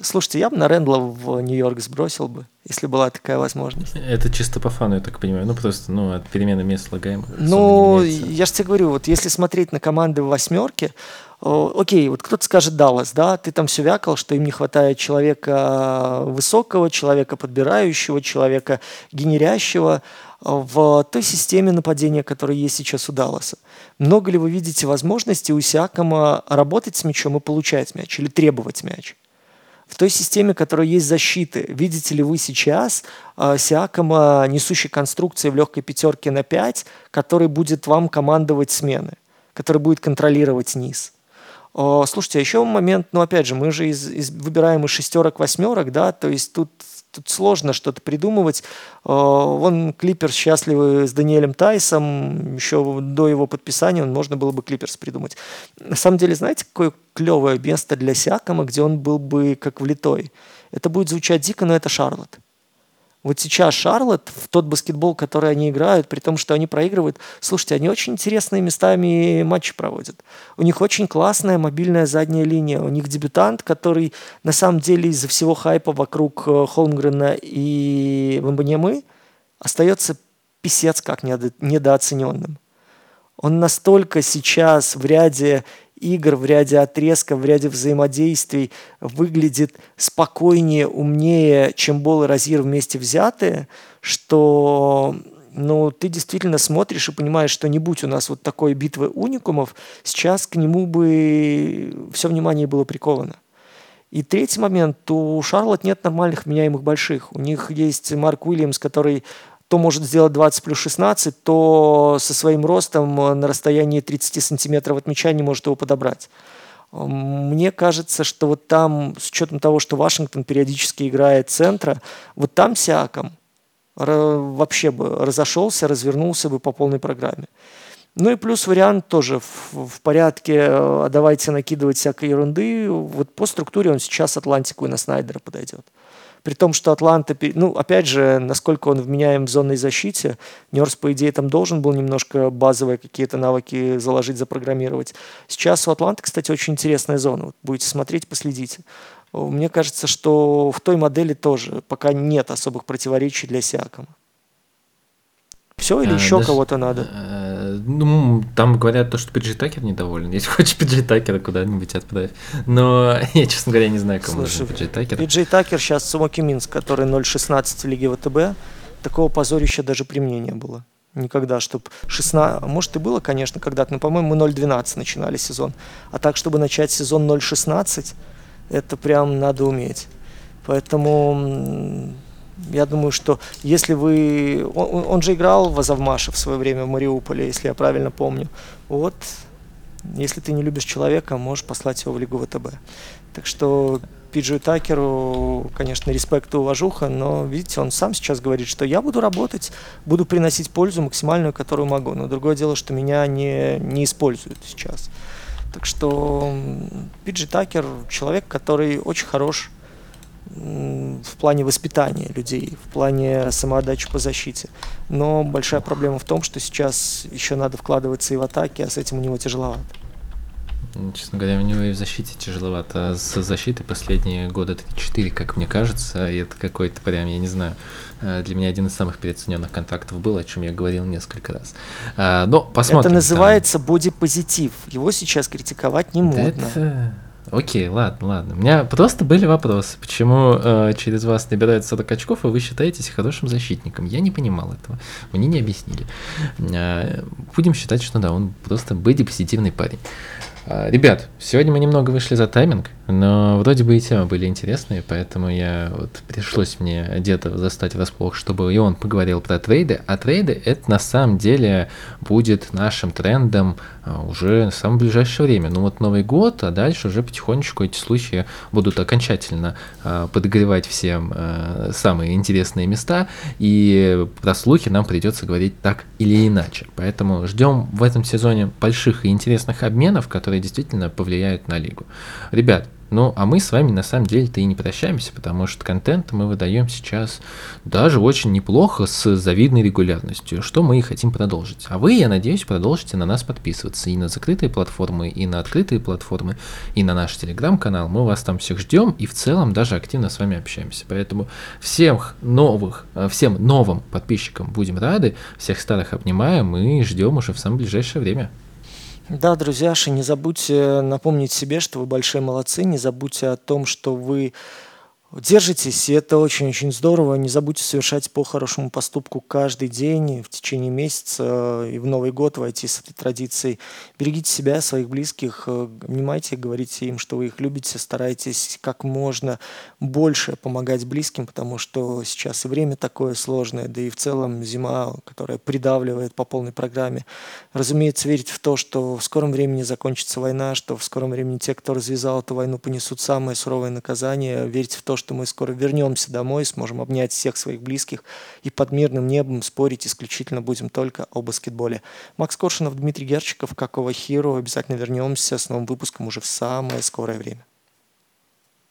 Слушайте, я бы на Рэндла в Нью-Йорк сбросил бы, если была такая возможность. Это чисто по фану, я так понимаю. Ну, просто, ну, от перемены мест слагаемых. Ну, я же тебе говорю, вот если смотреть на команды в восьмерке, окей, вот кто-то скажет Даллас, да, ты там все вякал, что им не хватает человека высокого, человека подбирающего, человека генерящего в той системе нападения, которая есть сейчас у Далласа. Много ли вы видите возможности у Сиакома работать с мячом и получать мяч или требовать мяч? в той системе, которая есть защиты. Видите ли вы сейчас э, Сиакома, несущей конструкции в легкой пятерке на 5, который будет вам командовать смены, который будет контролировать низ? Э, слушайте, а еще момент, ну опять же, мы же из, из, выбираем из шестерок, восьмерок, да, то есть тут тут сложно что-то придумывать. Э, вон Клиперс счастливы с Даниэлем Тайсом, еще до его подписания можно было бы Клиперс придумать. На самом деле, знаете, какое клевое место для Сиакома, где он был бы как влитой? Это будет звучать дико, но это Шарлотт. Вот сейчас Шарлотт, в тот баскетбол, который они играют, при том, что они проигрывают, слушайте, они очень интересные местами матчи проводят. У них очень классная мобильная задняя линия. У них дебютант, который на самом деле из-за всего хайпа вокруг э, Холмгрена и Вамбаньямы остается писец как недооцененным. Он настолько сейчас в ряде игр, в ряде отрезков, в ряде взаимодействий выглядит спокойнее, умнее, чем Бол и Розир вместе взятые, что ну, ты действительно смотришь и понимаешь, что не будь у нас вот такой битвы уникумов, сейчас к нему бы все внимание было приковано. И третий момент, у Шарлот нет нормальных меняемых больших. У них есть Марк Уильямс, который то может сделать 20 плюс 16, то со своим ростом э, на расстоянии 30 сантиметров от мяча не может его подобрать. Мне кажется, что вот там, с учетом того, что Вашингтон периодически играет центра, вот там Сиаком вообще бы разошелся, развернулся бы по полной программе. Ну и плюс вариант тоже в, в порядке, а давайте накидывать всякой ерунды. Вот по структуре он сейчас Атлантику и на Снайдера подойдет. При том, что Атланта, ну, опять же, насколько он вменяем в зонной защите, Нерс, по идее, там должен был немножко базовые какие-то навыки заложить, запрограммировать. Сейчас у Атланты, кстати, очень интересная зона. Вот будете смотреть, последите. Мне кажется, что в той модели тоже пока нет особых противоречий для Сиакома. Все или а, еще даже, кого-то надо? Ну, там говорят то, что Пиджи Такер недоволен. Если хочешь Пиджи Такера куда-нибудь отправь. Но я, честно говоря, не знаю, кому Слушай, нужен Пиджи Такер. Пиджи Такер сейчас Смоки Минск, который 0.16 в Лиге ВТБ. Такого позорища даже при мне не было. Никогда, чтобы 16... Может, и было, конечно, когда-то, но, по-моему, мы 0.12 начинали сезон. А так, чтобы начать сезон 0.16, это прям надо уметь. Поэтому я думаю, что если вы... Он, он же играл в Азовмаше в свое время в Мариуполе, если я правильно помню. Вот, если ты не любишь человека, можешь послать его в Лигу ВТБ. Так что Пиджи Такеру, конечно, респект и уважуха, но, видите, он сам сейчас говорит, что я буду работать, буду приносить пользу максимальную, которую могу. Но другое дело, что меня не, не используют сейчас. Так что Пиджи Такер человек, который очень хорош в плане воспитания людей, в плане самоотдачи по защите. Но большая проблема в том, что сейчас еще надо вкладываться и в атаке, а с этим у него тяжеловато. Честно говоря, у него и в защите тяжеловато. А с защитой последние года 3-4, как мне кажется, и это какой-то прям, я не знаю, э, для меня один из самых переоцененных контактов был, о чем я говорил несколько раз. А, но посмотрим. Это называется бодипозитив. Его сейчас критиковать не модно. Да это... Окей, ладно, ладно. У меня просто были вопросы, почему э, через вас набирают 40 очков, и вы считаетесь хорошим защитником. Я не понимал этого. Мне не объяснили. Э, будем считать, что да, он просто были позитивный парень. А, ребят, сегодня мы немного вышли за тайминг, но вроде бы и темы были интересные, поэтому я вот пришлось мне где-то застать врасплох, чтобы и он поговорил про трейды. А трейды это на самом деле будет нашим трендом а, уже в самое ближайшее время. Ну вот Новый год, а дальше уже потихонечку эти случаи будут окончательно а, подогревать всем самые интересные места, и про слухи нам придется говорить так или иначе. Поэтому ждем в этом сезоне больших и интересных обменов, которые которые действительно повлияют на лигу. Ребят, ну, а мы с вами на самом деле-то и не прощаемся, потому что контент мы выдаем сейчас даже очень неплохо с завидной регулярностью, что мы и хотим продолжить. А вы, я надеюсь, продолжите на нас подписываться и на закрытые платформы, и на открытые платформы, и на наш телеграм-канал. Мы вас там всех ждем и в целом даже активно с вами общаемся. Поэтому всем новых, э, всем новым подписчикам будем рады, всех старых обнимаем и ждем уже в самое ближайшее время. Да, друзьяши, не забудьте напомнить себе, что вы большие молодцы, не забудьте о том, что вы Держитесь, это очень-очень здорово. Не забудьте совершать по хорошему поступку каждый день в течение месяца и в Новый год войти с этой традицией. Берегите себя, своих близких, э, обнимайте, говорите им, что вы их любите, старайтесь как можно больше помогать близким, потому что сейчас и время такое сложное, да и в целом зима, которая придавливает по полной программе. Разумеется, верить в то, что в скором времени закончится война, что в скором времени те, кто развязал эту войну, понесут самое суровое наказание, верить в то, что мы скоро вернемся домой, сможем обнять всех своих близких и под мирным небом спорить исключительно будем только о баскетболе. Макс Коршунов, Дмитрий Герчиков, Какого Хиру. Обязательно вернемся с новым выпуском уже в самое скорое время.